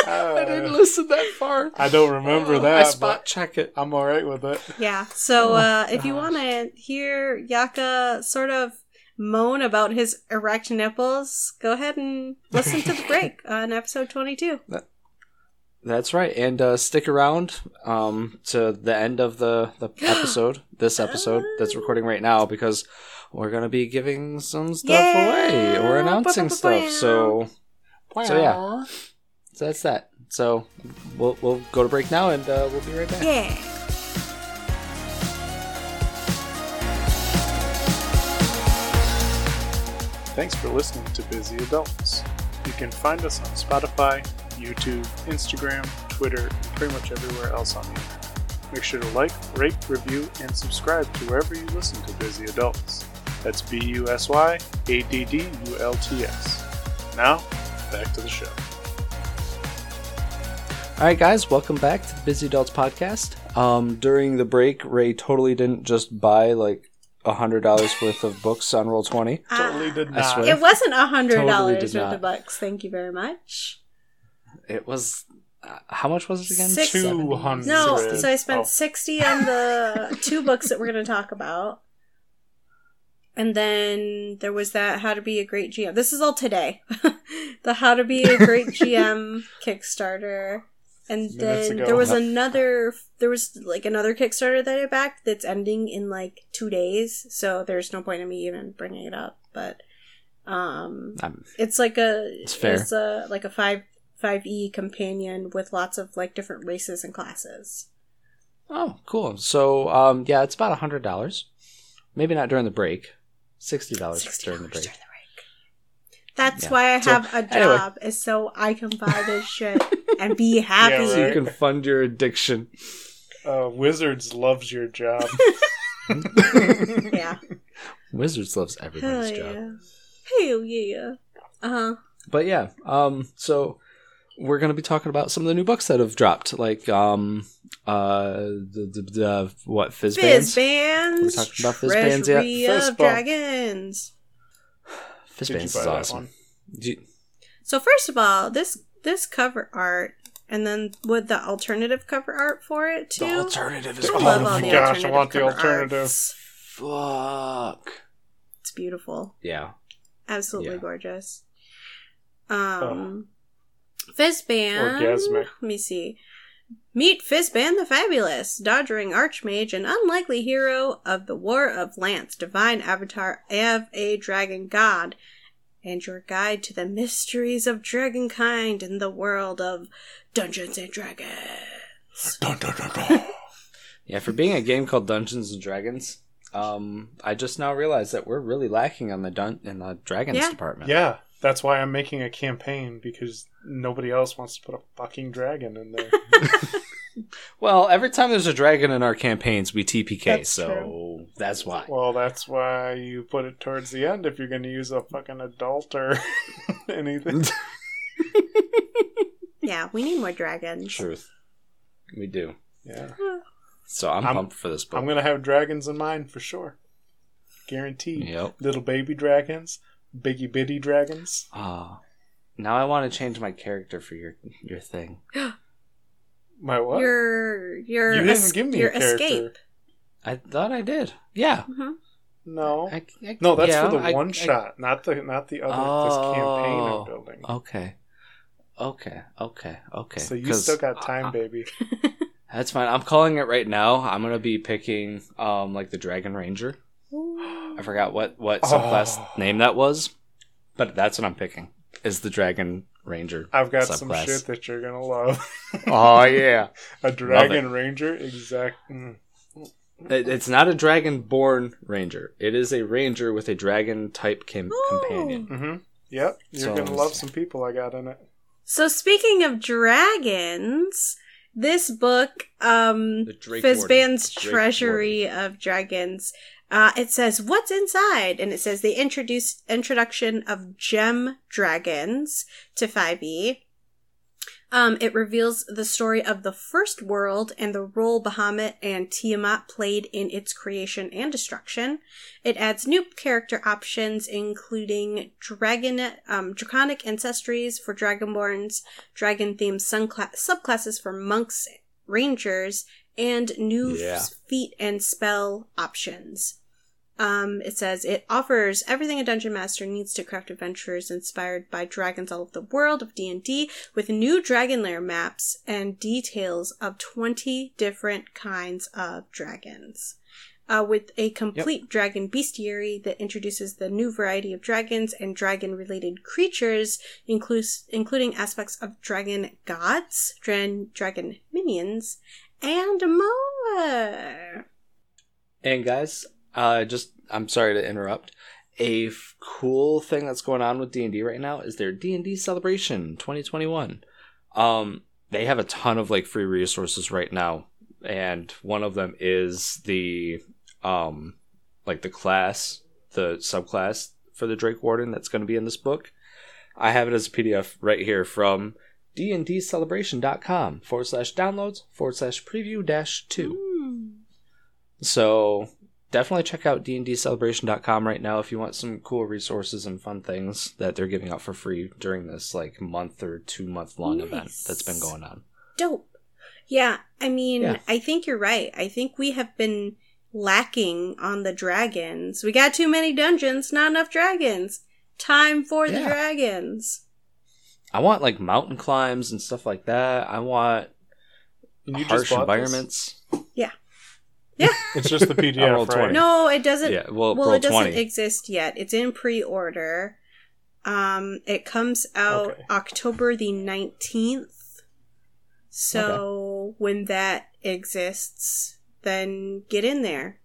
I didn't uh, listen that far. I don't remember Oh, that. I spot check it. I'm all right with it. Yeah. So, uh, if you want to hear Yaka sort of moan about his erect nipples, go ahead and listen to the break on episode 22. That's right, and uh, stick around um, to the end of the, the episode, this episode that's recording right now, because we're gonna be giving some stuff Yeah. away. We're announcing stuff, so So, yeah. so that's that. So we'll we'll go to break now, and uh, we'll be right back. Yeah. Thanks for listening to Busy Adults. You can find us on Spotify, YouTube, Instagram, Twitter, and pretty much everywhere else on the internet. Make sure to like, rate, review, and subscribe to wherever you listen to Busy Adults. That's B U S Y A D D U L T S. Now, back to the show. All right, guys, welcome back to the Busy Adults podcast. Um, during the break, Ray totally didn't just buy like hundred dollars worth of books on Roll Twenty. Totally did not. swear. It wasn't a hundred dollars did worth not. of books. Thank you very much. It was uh, how much was it again? Six- 200. No, so I spent Oh. sixty on the two books that we're going to talk about, and then there was that "How to Be a Great GM." This is all today. the "How to Be a Great GM" Kickstarter, and then there was another. There was like another Kickstarter that I backed that's ending in like two days. So there's no point in me even bringing it up. But um, it's like a It's fair. It's a like a five five E companion with lots of like different races and classes. oh, cool. So, um, yeah, it's about a hundred dollars. Maybe not during the break. Sixty dollars during the $60 break. During the break. That's Yeah. why I So, have a anyway. job, is so I can buy this shit and be happy. Yeah, So you can fund your addiction. Uh, Wizards loves your job. yeah. Wizards loves Hell everybody's job. yeah. Hell yeah. Uh huh. But yeah, um, so we're gonna be talking about some of the new books that have dropped, like um, uh, the, the, the what fizz Fizz bands, bands. We're talking about Fizban's yet? Treasury Fizz of bump. dragons. Did you Fizban's is awesome. one? You- So first of all, this this cover art, and then with the alternative cover art for it too. the alternative is I Oh love my all the gosh, I want the alternative. arts. Fuck. It's beautiful, Yeah. absolutely Yeah. gorgeous. Um, Fizban. Orgasmic. Let me see. Meet Fizban the Fabulous, dodgering archmage and unlikely hero of the War of Lance, divine avatar of a dragon god, and your guide to the mysteries of dragonkind in the world of Dungeons and Dragons. Dun, dun, dun, dun. Yeah, for being a game called Dungeons and Dragons, um, I just now realized that we're really lacking on the dun- in the dragons Yeah. department. yeah, that's why I'm making a campaign because nobody else wants to put a fucking dragon in there. Well, every time there's a dragon in our campaigns, we TPK, That's so true. that's why. well, that's why you put it towards the end if you're going to use a fucking adult or anything. Yeah, we need more dragons. Truth. We do. Yeah, So I'm, I'm- pumped for this book. I'm going to have dragons in mind for sure. Guaranteed. Yep. Little baby dragons, biggy bitty dragons. Ah. now I want to change my character for your your thing. My what? Your your You didn't es- give me a your character. escape. I thought I did. Yeah. hmm no. I, I- no, that's yeah, for the I- one I- shot, not the not the other this campaign Oh. I'm building. Okay. Okay. Okay. Okay. so you still got time, I- baby. That's fine. I'm calling it right now. I'm gonna be picking um like the Dragon Ranger. I forgot what what subclass Oh. name that was, but that's what I'm picking. Is the Dragon Ranger? I've got some shit that you're gonna love. Oh yeah. a dragon ranger, exact. Mm. It- It's not a dragon-born ranger. It is a ranger with a dragon type com- Ooh. companion. hmm Yep, you're So- gonna love some people I got in it. So speaking of dragons, this book, um, The Drake Warden. Treasury of Dragons, uh, it says what's inside, and it says the introduced introduction of gem dragons to 5e. Um, it reveals the story of the first world and the role Bahamut and Tiamat played in its creation and destruction. It adds new character options, including dragon, um, draconic ancestries for dragonborns, dragon-themed suncla- subclasses for monks, rangers, and new Yeah. feat and spell options. Um, it says it offers everything a dungeon master needs to craft adventures inspired by dragons all over the world of D&D with new dragon lair maps and details of 20 different kinds of dragons. Uh, with a complete dragon bestiary that introduces the new variety of dragons and dragon related creatures, inclus- including aspects of dragon gods, dran- dragon minions, and more. And guys, uh, just I'm sorry to interrupt. A f- cool thing that's going on with D and D right now is their D and D celebration 2021. Um, they have a ton of like free resources right now, and one of them is the um, like the class, the subclass for the Drake Warden that's going to be in this book. I have it as a PDF right here from dndcelebration.com forward slash downloads forward slash preview dash two. So definitely check out dndcelebration.com right now if you want some cool resources and fun things that they're giving out for free during this like month or two month long event that's been going on. dope. Yeah, I mean, Yeah. I think you're right. I think we have been lacking on the dragons. We got too many dungeons, not enough dragons. Time for the dragons. I want like mountain climbs and stuff like that. I want you harsh environments. This? It's just the I rolled PDF, right? 20. No, it doesn't. Yeah, well, well, it doesn't 20. exist yet. It's in pre-order. Um, it comes out Okay. October the nineteenth. So when that exists, then get in there.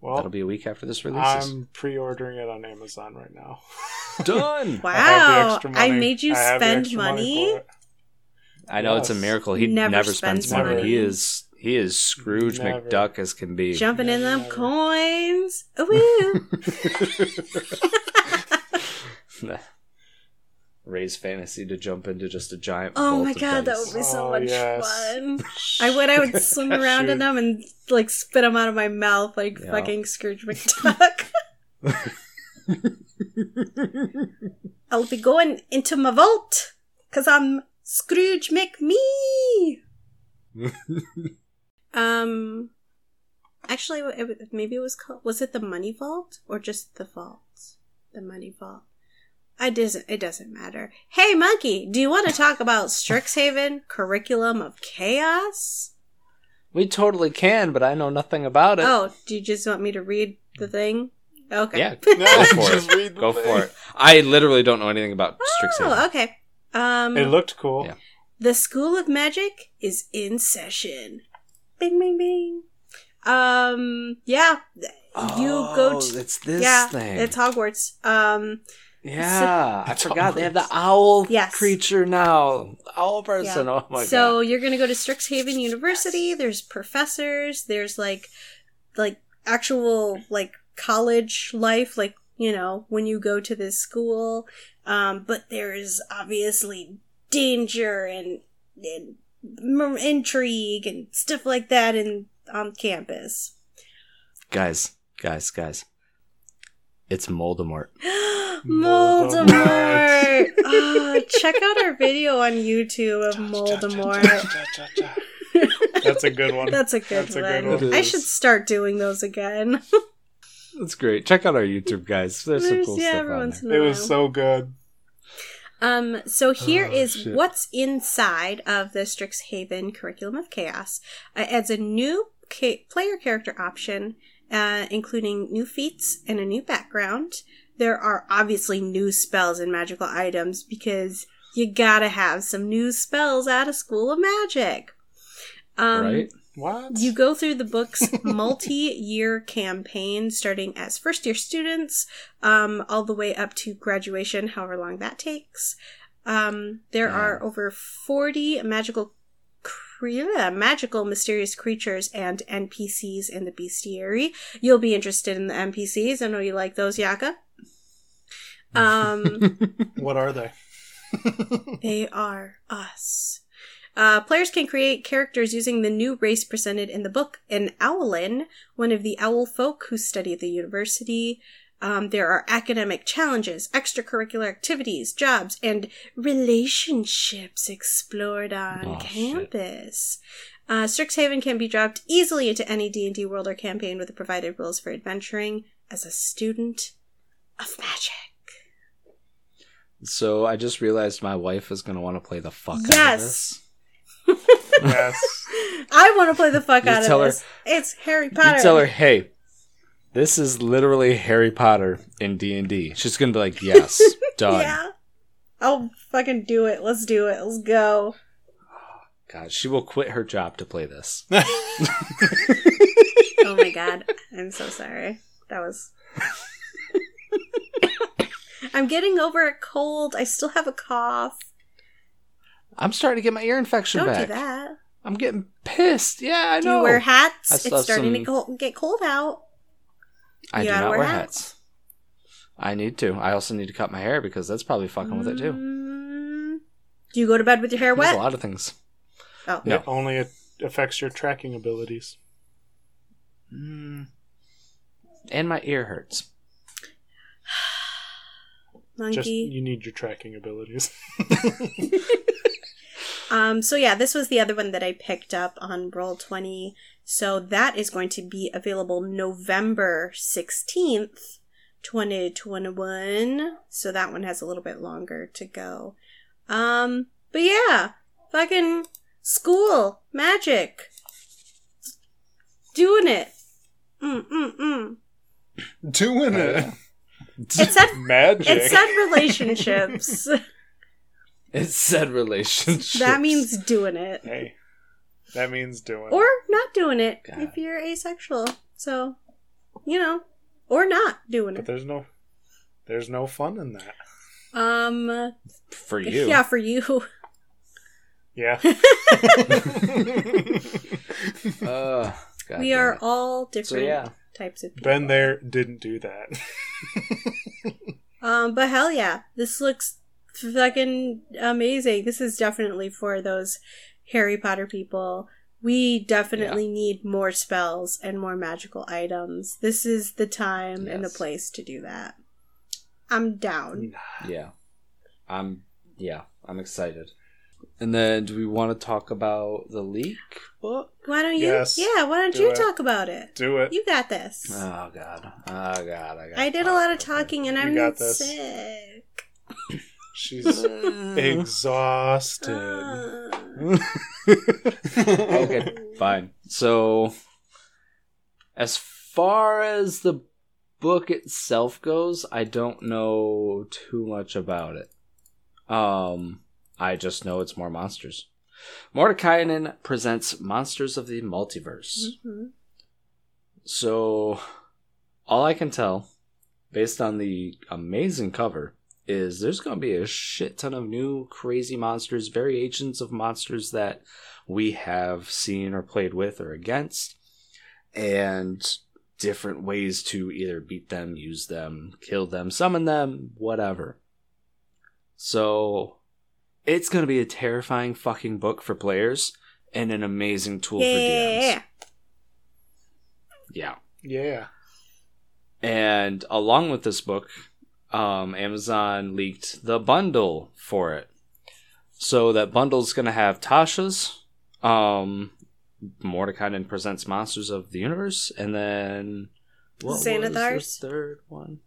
Well, That'll be a week after this releases. I'm pre-ordering it on Amazon right now. Done. Wow, I, have the extra I made you I spend extra money. I know it's a miracle. He Never never, spends spends money. money. He is he is Scrooge Never. McDuck as can be. Jumping in them coins. Ooh. Ray's fantasy to jump into just a giant. oh my of god, that would be so Oh, much yes. fun. I would. I would swim around in them and like spit them out of my mouth like Yeah. fucking Scrooge McDuck. I'll be going into my vault because I'm Scrooge McMee. Um, actually, it, maybe it was called. Was it the Money Vault or just the Vault? The Money Vault. It doesn't. It doesn't matter. Hey, monkey, do you want to talk about Strixhaven Curriculum of Chaos? We totally can, but I know nothing about it. Oh, do you just want me to read the thing? Okay. Yeah, go for Just it. read the Go thing. for it. I literally don't know anything about Strixhaven. Oh, okay. Um, It looked cool. Yeah. The School of Magic is in session. Bing, bing, bing. Um, yeah. You go Oh, to. It's this yeah, thing. it's Hogwarts. Um, yeah, I forgot they have the owl Yes. creature now. Owl person. Yeah. Oh my so god. So you're gonna go to Strixhaven University. There's professors. There's like, like actual like college life. Like you know when you go to this school. Um, but there's obviously danger and and intrigue and stuff like that in on campus. Guys, guys, guys. It's Moldemort. Moldemort. Ah, check out our video on YouTube of Moldemort. That's a good one. That's a good That's a one. good one. I should start doing those again. That's great. Check out our YouTube, guys. There's some cool yeah, stuff on there. It was so good. Um, so here Oh, is shit. what's inside of the Strixhaven Curriculum of Chaos. Uh, It adds a new ca- player character option, uh, including new feats and a new background. There are obviously new spells and magical items because you gotta have some new spells at a school of magic. Um, right? What? You go through the book's multi-year campaign, starting as first-year students, um, all the way up to graduation, however long that takes. Um, there Yeah. are over forty magical, cre- magical, mysterious creatures and NPCs in the bestiary. You'll be interested in the NPCs. I know you like those, Yaka. Um, what are they? they are us. Uh, players can create characters using the new race presented in the book, an Owlin, one of the owl folk who study at the university. Um, there are academic challenges, extracurricular activities, jobs, and relationships explored on Oh, campus. Uh, Strixhaven can be dropped easily into any D&D world or campaign with the provided rules for adventuring as a student of magic. So I just realized my wife is gonna want to play the fuck out of Yes. this. Yes. I want to play the fuck You out tell of her- this. It's Harry Potter. You tell her, hey, this is literally Harry Potter in D and D. She's gonna be like, yes, done. Yeah. I'll fucking do it. Let's do it. Let's go. God, she will quit her job to play this. Oh my god. I'm so sorry. That was. I'm getting over a cold. I still have a cough. I'm starting to get my ear infection Don't back. do that. I'm getting pissed. Yeah, I Do know. you wear hats? I It's still have starting to some- cold, get cold out. I You do gotta not wear wear hats. hats. I need to. I also need to cut my hair because that's probably fucking with it too. Mm. Do you go to bed with your hair There's wet? a lot of things. Oh. No. It only a- affects your tracking abilities. Mm. And my ear hurts. Monkey. Just you need your tracking abilities. Um, so yeah, this was the other one that I picked up on Roll Twenty. So that is going to be available November sixteenth, twenty twenty one. So that one has a little bit longer to go. Um, but yeah, fucking school magic, doing it. Mm mm mm. Doing it. It said Magic. it said relationships. It said relationships. that means doing it. hey, that means doing or it. not doing it God. if you're asexual. So, you know, or not doing But it. But there's no, there's no fun in that. Um, for you. yeah, for you. Yeah. Uh, God we are it. all So different yeah, types of people. Been there, didn't do that. Um, but hell yeah, this looks fucking amazing. This is definitely for those Harry Potter people. We definitely need more spells and more magical items. This is the time and the place to do that. I'm down. Yeah. I'm yeah, I'm excited. And then do we want to talk about the leak book? Why don't you? Yes. Yeah, why don't Do you it. talk about it? Do it. You got this. Oh god. Oh god. I, got I did a lot of talking and You I'm got not this. sick. She's exhausted. Okay, fine. So, as far as the book itself goes, I don't know too much about it. Um, I just know it's more monsters. Mordenkainen presents Monsters of the Multiverse. mhm. So, all I can tell, based on the amazing cover, is there's going to be a shit ton of new crazy monsters, variations of monsters that we have seen or played with or against, and different ways to either beat them, use them, kill them, summon them, whatever. So, it's going to be a terrifying fucking book for players and an amazing tool for DMs. Yeah. Yeah. Yeah. And along with this book, um, Amazon leaked the bundle for it. So that bundle's going to have Tasha's, um, Mordenkainen presents Monsters of the Universe, and then what Xanathar's? the third one?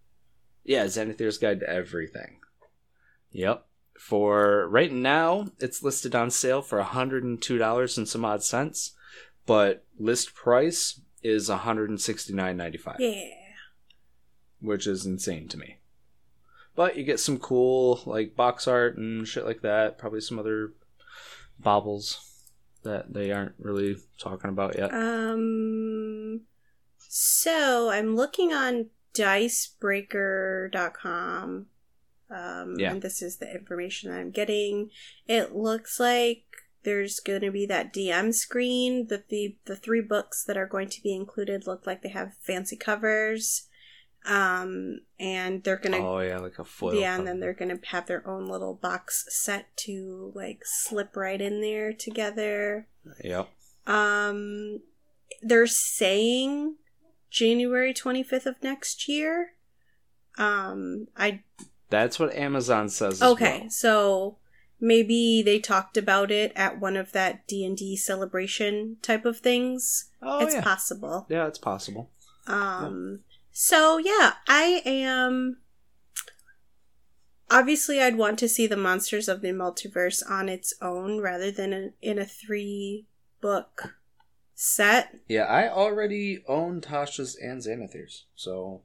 Yeah, Xanathar's Guide to Everything. Yep. For right now, it's listed on sale for $102 and some odd cents, but list price is $169.95 Yeah. which is insane to me. But you get some cool like box art and shit like that. Probably some other baubles that they aren't really talking about yet. Um. So I'm looking on dicebreaker.com. Um, Yeah. And this is the information that I'm getting. It looks like there's going to be that DM screen. The, the the three books that are going to be included look like they have fancy covers. Um, and they're gonna oh yeah, like a foil. yeah, and then they're gonna have their own little box set to like slip right in there together. Yep. Um, they're saying January 25th of next year. Um, I That's what Amazon says. okay, well. so maybe they talked about it at one of that D and D celebration type of things. Oh it's yeah. possible. yeah, it's possible. Um, so yeah, I am. Obviously, I'd want to see the monsters of the multiverse on its own rather than in, in a three book set. Yeah, I already own Tasha's and Xanathar's, so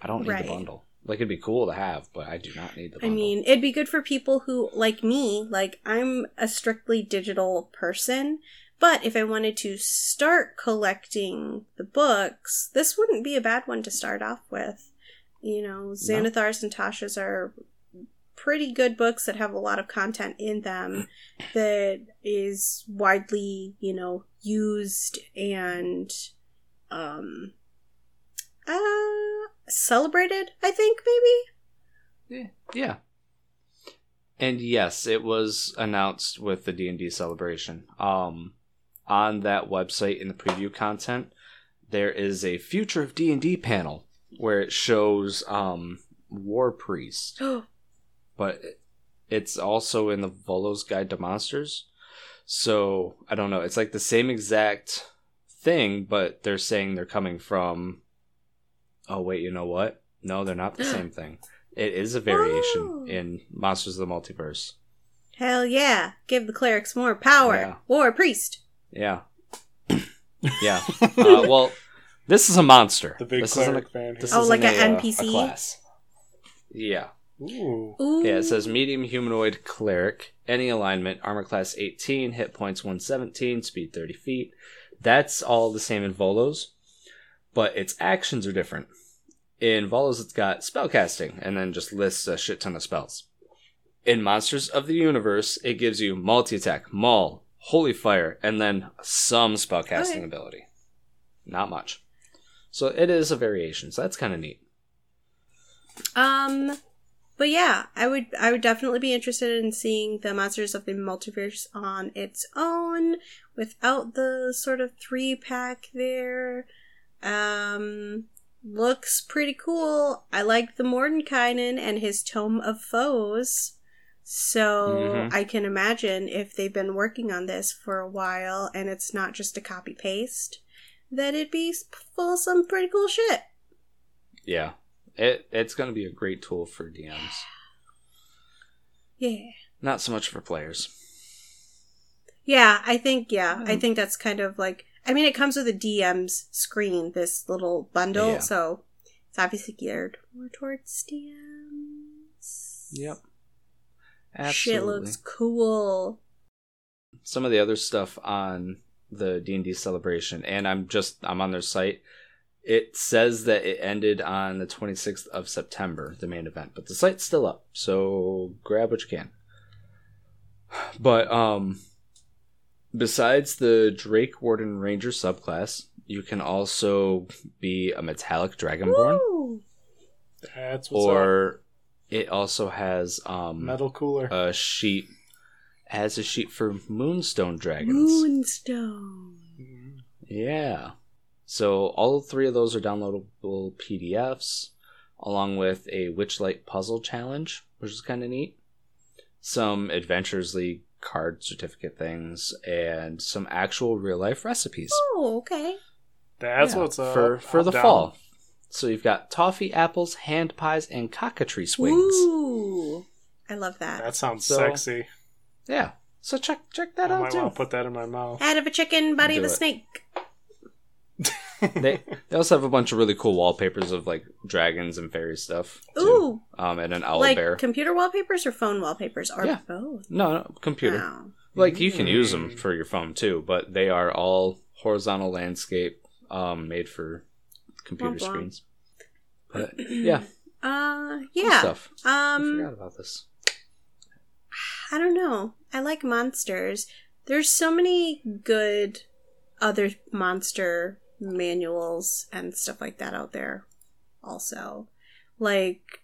I don't need Right. the bundle. Like it'd be cool to have, but I do not need the bundle. I mean, it'd be good for people who, like me, like I'm a strictly digital person. But if I wanted to start collecting the books, this wouldn't be a bad one to start off with. You know, Xanathar's and Tasha's are pretty good books that have a lot of content in them that is widely, you know, used and um uh celebrated, I think maybe. Yeah. Yeah. And yes, it was announced with the D&D celebration. Um on that website in the preview content, there is a future of D&D panel where it shows um War Priest, but it's also in the Volo's Guide to Monsters. So, I don't know, it's like the same exact thing, but they're saying they're coming from Oh wait, you know what? No, they're not the same thing. It is a variation Oh. in Monsters of the Multiverse. Hell yeah. Give the clerics more power. Yeah. War priest. Yeah. yeah. Uh, well, this is a monster. The big this isn't cleric fan. this. Oh, like an a, uh, NPC? a class. Yeah. Ooh. Ooh. Yeah, it says medium humanoid cleric, any alignment, armor class 18, hit points 117, speed 30 feet. That's all the same in Volos, but its actions are different. In Volos, it's got spellcasting, and then just lists a shit ton of spells. In Monsters of the Universe, it gives you multi attack, maul, holy fire, and then some spellcasting Okay. ability. Not much. So it is a variation, so that's kind of neat. Um but yeah, I would I would definitely be interested in seeing the Monsters of the Multiverse on its own without the sort of three pack there. Um looks pretty cool. I like the Mordenkainen and his Tome of Foes. So Mhm. I can imagine if they've been working on this for a while and it's not just a copy paste, that it'd be full of some pretty cool shit. Yeah. It it's gonna be a great tool for DMs. Yeah. Not so much for players. Yeah, I think yeah, I Mm. think that's kind of like I mean it comes with a DM's screen, this little bundle, Yeah. so it's obviously geared more towards DMs. Yep. Shit looks cool. some of the other stuff on the D&D celebration and I'm just I'm on their site. It says that it ended on the 26th of September, the main event, but the site's still up. So grab what you can. But um besides the Drake Warden Ranger subclass, you can also be a metallic dragonborn Woo! That's what's up. Or it also has um Metal cooler. a sheet has a sheet for moonstone dragons. Moonstone. Yeah. So all three of those are downloadable PDFs, along with a Witchlight puzzle challenge, which is kind of neat. Some Adventures League card certificate things, and some actual real life recipes. Oh, okay. That's Yeah, what's up. for for I'm the down. fall. So you've got toffee apples, hand pies, and cockatoo swings. Ooh. I love that. That sounds So- sexy. Yeah. So check check that I out might too. want to put that in my mouth. Head of a chicken, body of a it. snake. they they also have a bunch of really cool wallpapers of like dragons and fairy stuff. too. Ooh. Um, and an owl like bear. computer wallpapers or phone wallpapers are Yeah. both. no, no, computer. Wow. Like you can use them Mm. for your phone too, but they are all horizontal landscape, um, made for computer Womp womp. screens. But yeah, Uh cool yeah. stuff. I Um forgot about this. I don't know. I like monsters. There's so many good other monster manuals and stuff like that out there also. Like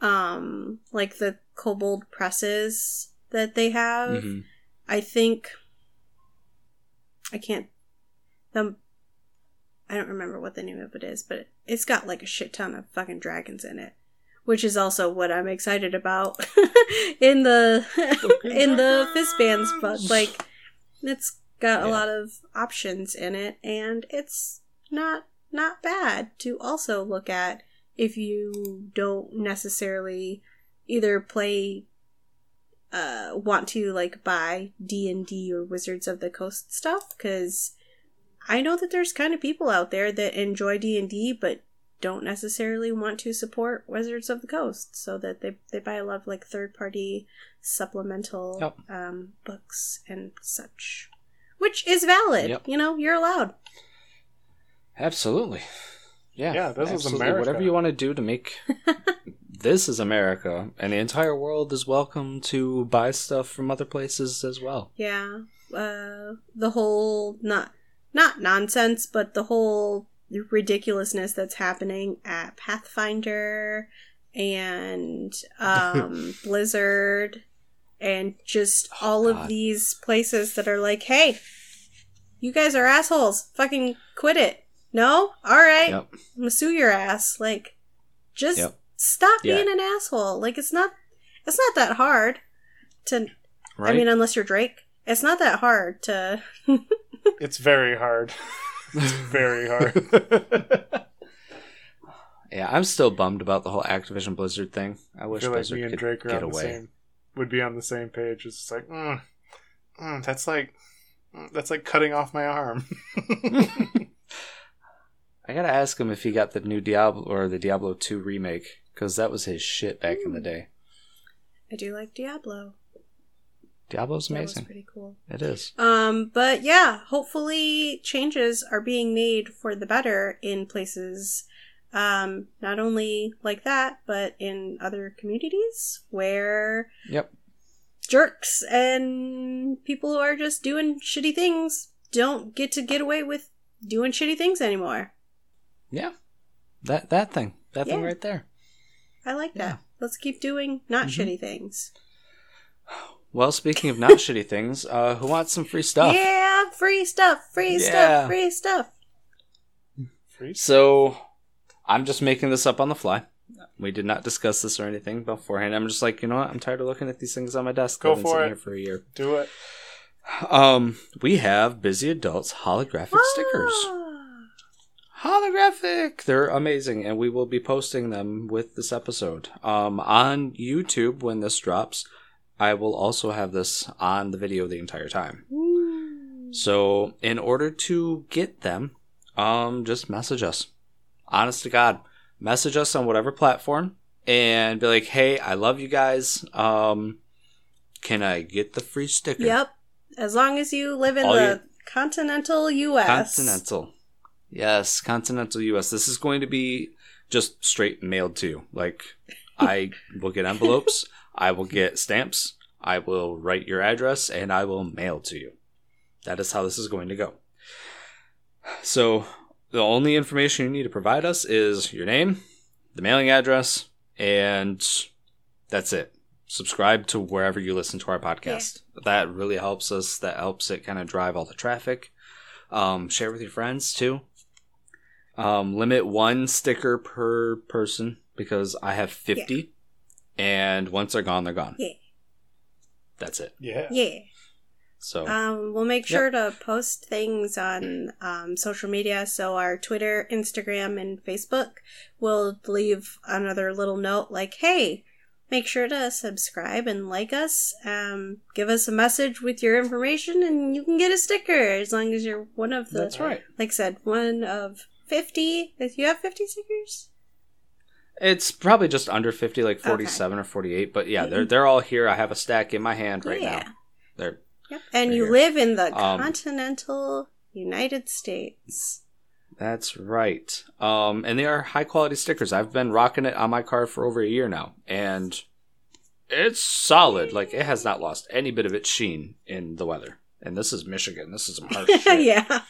um like the kobold presses that they have. Mhm. I think I can't the I don't remember what the name of it is, but it's got like a shit ton of fucking dragons in it, which is also what I'm excited about in the in the Fizban's but like it's got a Yeah. lot of options in it and it's not not bad to also look at if you don't necessarily either play uh want to like buy D&D or Wizards of the Coast stuff cuz I know that there's kind of people out there that enjoy D&D but don't necessarily want to support Wizards of the Coast so that they they buy a lot of like third party supplemental Yep. um books and such which is valid Yep. you know you're allowed Absolutely. Yeah. Yeah, this is. America. Whatever you want to do to make this is America, and the entire world is welcome to buy stuff from other places as well. Yeah. Uh the whole not not nonsense, but the whole ridiculousness that's happening at Pathfinder and um Blizzard and just Oh, all of these places that are like, "Hey, you guys are assholes. Fucking quit it." No? All right. Yep. I'm gonna sue your ass. Like, just Yep. stop Yeah. being an asshole. Like, it's not, it's not that hard to. Right. I mean, unless you're Drake, it's not that hard to. It's very hard. It's very hard. yeah, I'm still bummed about the whole Activision Blizzard thing. I I wish feel like Blizzard me and could Drake are get on the same. Would be on the same page. It's just like, mm, mm, that's like, mm, that's like cutting off my arm. I gotta ask him if he got the new Diablo or the Diablo 2 remake because that was his shit back in the Hmm. day. I do like Diablo. Diablo's amazing. pretty cool. It is. Um, but yeah, hopefully changes are being made for the better in places, um, not only like that, but in other communities where Yep. jerks and people who are just doing shitty things don't get to get away with doing shitty things anymore. Yeah. That that thing. That thing right there. I like Yeah. that. Let's keep doing not Mhm. shitty things. Well, speaking of not shitty things, uh, who wants some free stuff? Yeah, free stuff, free Yeah. stuff, free stuff. Free So, I'm just making this up on the fly. We did not discuss this or anything beforehand. I'm just like, you know what? I'm tired of looking at these things on my desk. Go I've been for it. here for a year. Do it. Um, we have Busy Adults holographic stickers. Ah. Holographic. They're amazing, and we will be posting them with this episode. Um, on YouTube when this drops, I will also have this on the video the entire time. Ooh. So, in order to get them, um, just message us. Honest to God, message us on whatever platform and be like, "Hey, I love you guys. Um, can I get the free sticker?" Yep. As long as you live in All the your- continental U.S. Continental. Yes, continental US. This is going to be just straight mailed to you. Like, I will get envelopes, I will get stamps, I will write your address, and I will mail to you. That is how this is going to go. So, the only information you need to provide us is your name, the mailing address, and that's it. Subscribe to wherever you listen to our podcast. That really helps us. That helps it kind of drive all the traffic. Um, share with your friends too. Um, limit one sticker per person because I have 50 and once they're gone, they're gone. Yeah. That's it. Yeah. Yeah. So, Um, we'll make sure to post things on um, social media. So our Twitter, Instagram, and Facebook. We'll leave another little note like, "Hey, make sure to subscribe and like us. Um, give us a message with your information, and you can get a sticker as long as you're one of the. that's right. Like I said, one of fifty. If you have fifty stickers, It's probably just under 50, like 47 or 48, but yeah, they're they're all here. I have a stack in my hand right yeah. now. They're Yep. And Right you here. live in the Um, continental United States. That's right. Um, and they are high quality stickers. I've been rocking it on my car for over a year now, and it's solid. Like it has not lost any bit of its sheen in the weather. And this is Michigan. This is some harsh shit. yeah.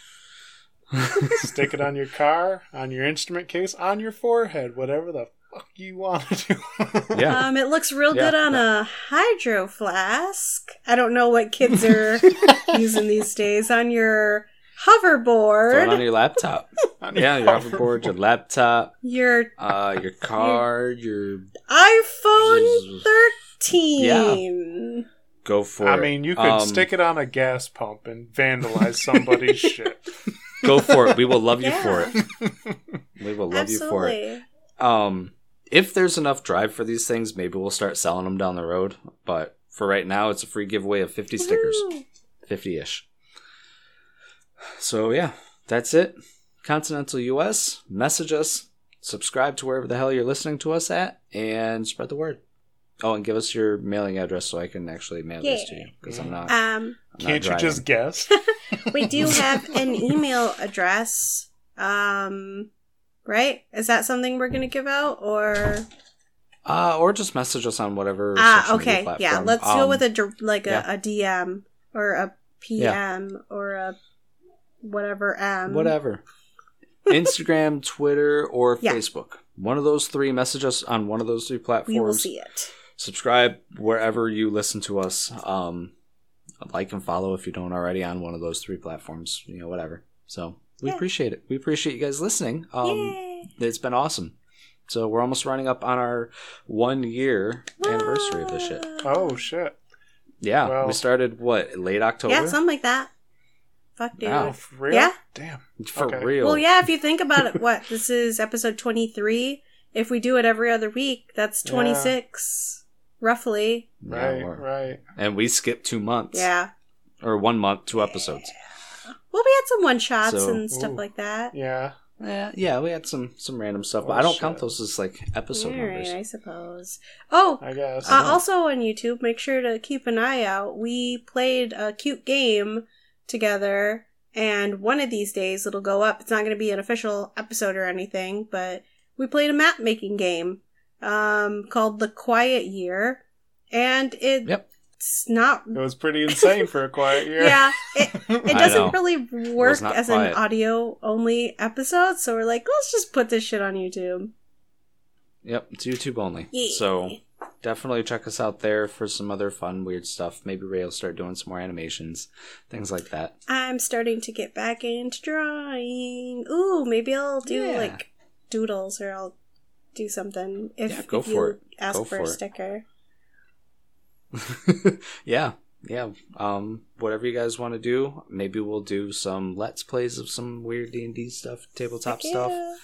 Stick it on your car, on your instrument case, on your forehead, whatever the fuck you want to do. Yeah. Um, it looks real Yeah. good on a hydro flask. I don't know what kids are using these days. On your Throw it on your laptop. On Yeah, your hoverboard, your laptop, your uh, your car, your iPhone 13. go for I it. I mean, you could Um, stick it on a gas pump and vandalize somebody's shit. Go for it. We will love you Yeah. for it. We will love you for it. Um, if there's enough drive for these things, maybe we'll start selling them down the road. But for right now, it's a free giveaway of 50 stickers, 50 ish. So yeah, that's it. Continental US, message us, subscribe to wherever the hell you're listening to us at, and spread the word. Oh, and give us your mailing address so I can actually mail this to you because I'm not. Um, I'm not Can't you just guess? we do have an email address. Um, right? Is that something we're going to give out or? Uh, or just message us on whatever. Ah, social media okay. Yeah, let's go Um, with a dir- like a, yeah. a DM or a PM or a whatever M. whatever. Instagram, Twitter, or Yeah. Facebook. One of those three. Message us on one of those three platforms. We will see it. Subscribe wherever you listen to us. Um, like and follow if you don't already on one of those three platforms. You know, whatever. So we Yeah. appreciate it. We appreciate you guys listening. Um, Yay. it's been awesome. So we're almost running up on our one year anniversary of this shit. Oh shit! Yeah, Well- we started what late October. Yeah, something like that. Fuck, dude. Wow. Oh, for real? Yeah. Damn. for Okay. real. Well, yeah, if you think about it, what? This is episode 23. If we do it every other week, that's Yeah. 26, roughly. Right. we're- Right. And we skip two months. Yeah. Or one month, two episodes. Well, we had some one shots So- and stuff Ooh. like that. Yeah. Yeah, yeah, we had some some random stuff, but Oh, I don't shit. count those as like episode All numbers. right, I suppose. Oh, I guess. Uh, also on YouTube, make sure to keep an eye out. We played a cute game together, and one of these days it'll go up. It's not going to be an official episode or anything, but we played a map making game um, called The Quiet Year, and it Yep. Not. it was pretty insane for a quiet year. Yeah, it, it doesn't really work as quiet. an audio only episode, so we're like, let's just put this shit on YouTube. Yep, it's YouTube only. Yeah. So definitely check us out there for some other fun, weird stuff. Maybe Ray will start doing some more animations, things like that. I'm starting to get back into drawing. Ooh, maybe I'll do Yeah. like doodles, or I'll do something. If, Yeah, go if you it. ask Go for, for a it. sticker. yeah, yeah. Um, whatever you guys want to do, maybe we'll do some let's plays of some weird D and D stuff, tabletop Heck stuff. yeah.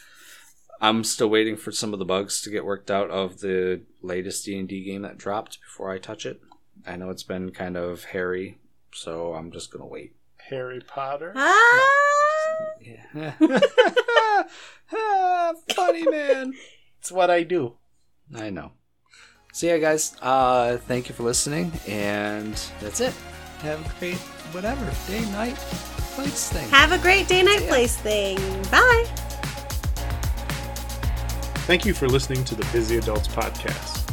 I'm still waiting for some of the bugs to get worked out of the latest D and D game that dropped before I touch it. I know it's been kind of hairy, so I'm just gonna wait. Harry Potter. Ah! Yeah. Ah, funny man. It's what I do. I know. So yeah, guys. Uh, thank you for listening, and that's it. Have a great whatever day, night, place thing. Have a great day night Yeah. place thing. Bye. Thank you for listening to the Busy Adults Podcast.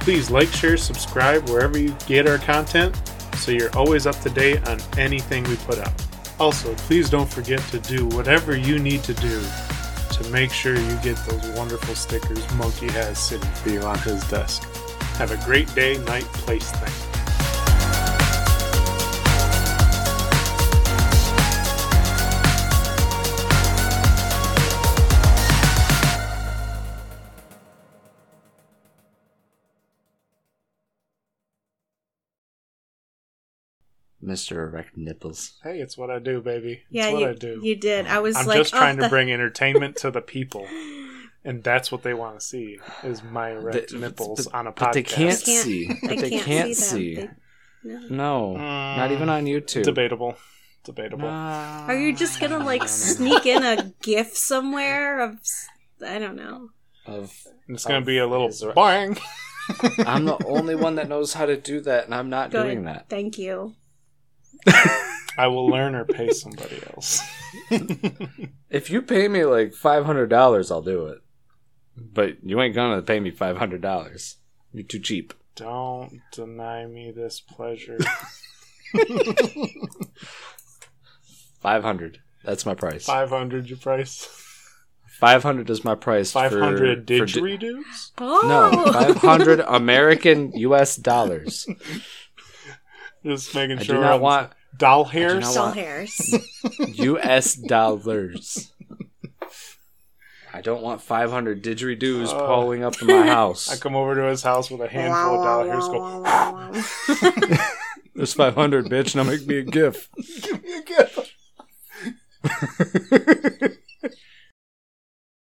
Please like, share, subscribe wherever you get our content so you're always up to date on anything we put out. Also, please don't forget to do whatever you need to do to make sure you get those wonderful stickers Monkey has sitting for you on his desk. Have a great day, night, place thing. Mr. Erect Nipples. Hey, it's what I do, baby. It's Yeah, what you, I do. you did. I was I'm like, just trying oh, to bring entertainment to the people. And that's what they want to see is my erect But- nipples but- on a podcast. But they can't, see. But they can't can't see see. them. No. No, not even on YouTube. Debatable. Debatable. Nah, Are you just gonna ah. like no, no. sneak in a GIF somewhere of I don't know. Of It's going to be a little Is there- bang. I'm the only one that knows how to do that, and I'm not Good. doing that. Thank you. I will learn or pay somebody else. If you pay me like five hundred dollars, I'll do it. But you ain't gonna pay me five hundred dollars. You're too cheap. Don't deny me this pleasure. Five hundred. That's my price. 500 your price. Five hundred is my price. 500 for di- didgeridoos? Oh No, five hundred American U.S. dollars. Just making I sure. do not I'm- want doll hairs. Doll hairs. U.S. dollars. I don't want five hundred didgeridoos Oh. pulling up to my house. I come over to his house with a handful of dollars. Go, There's five hundred, bitch. Now make me a gif. give me a gift.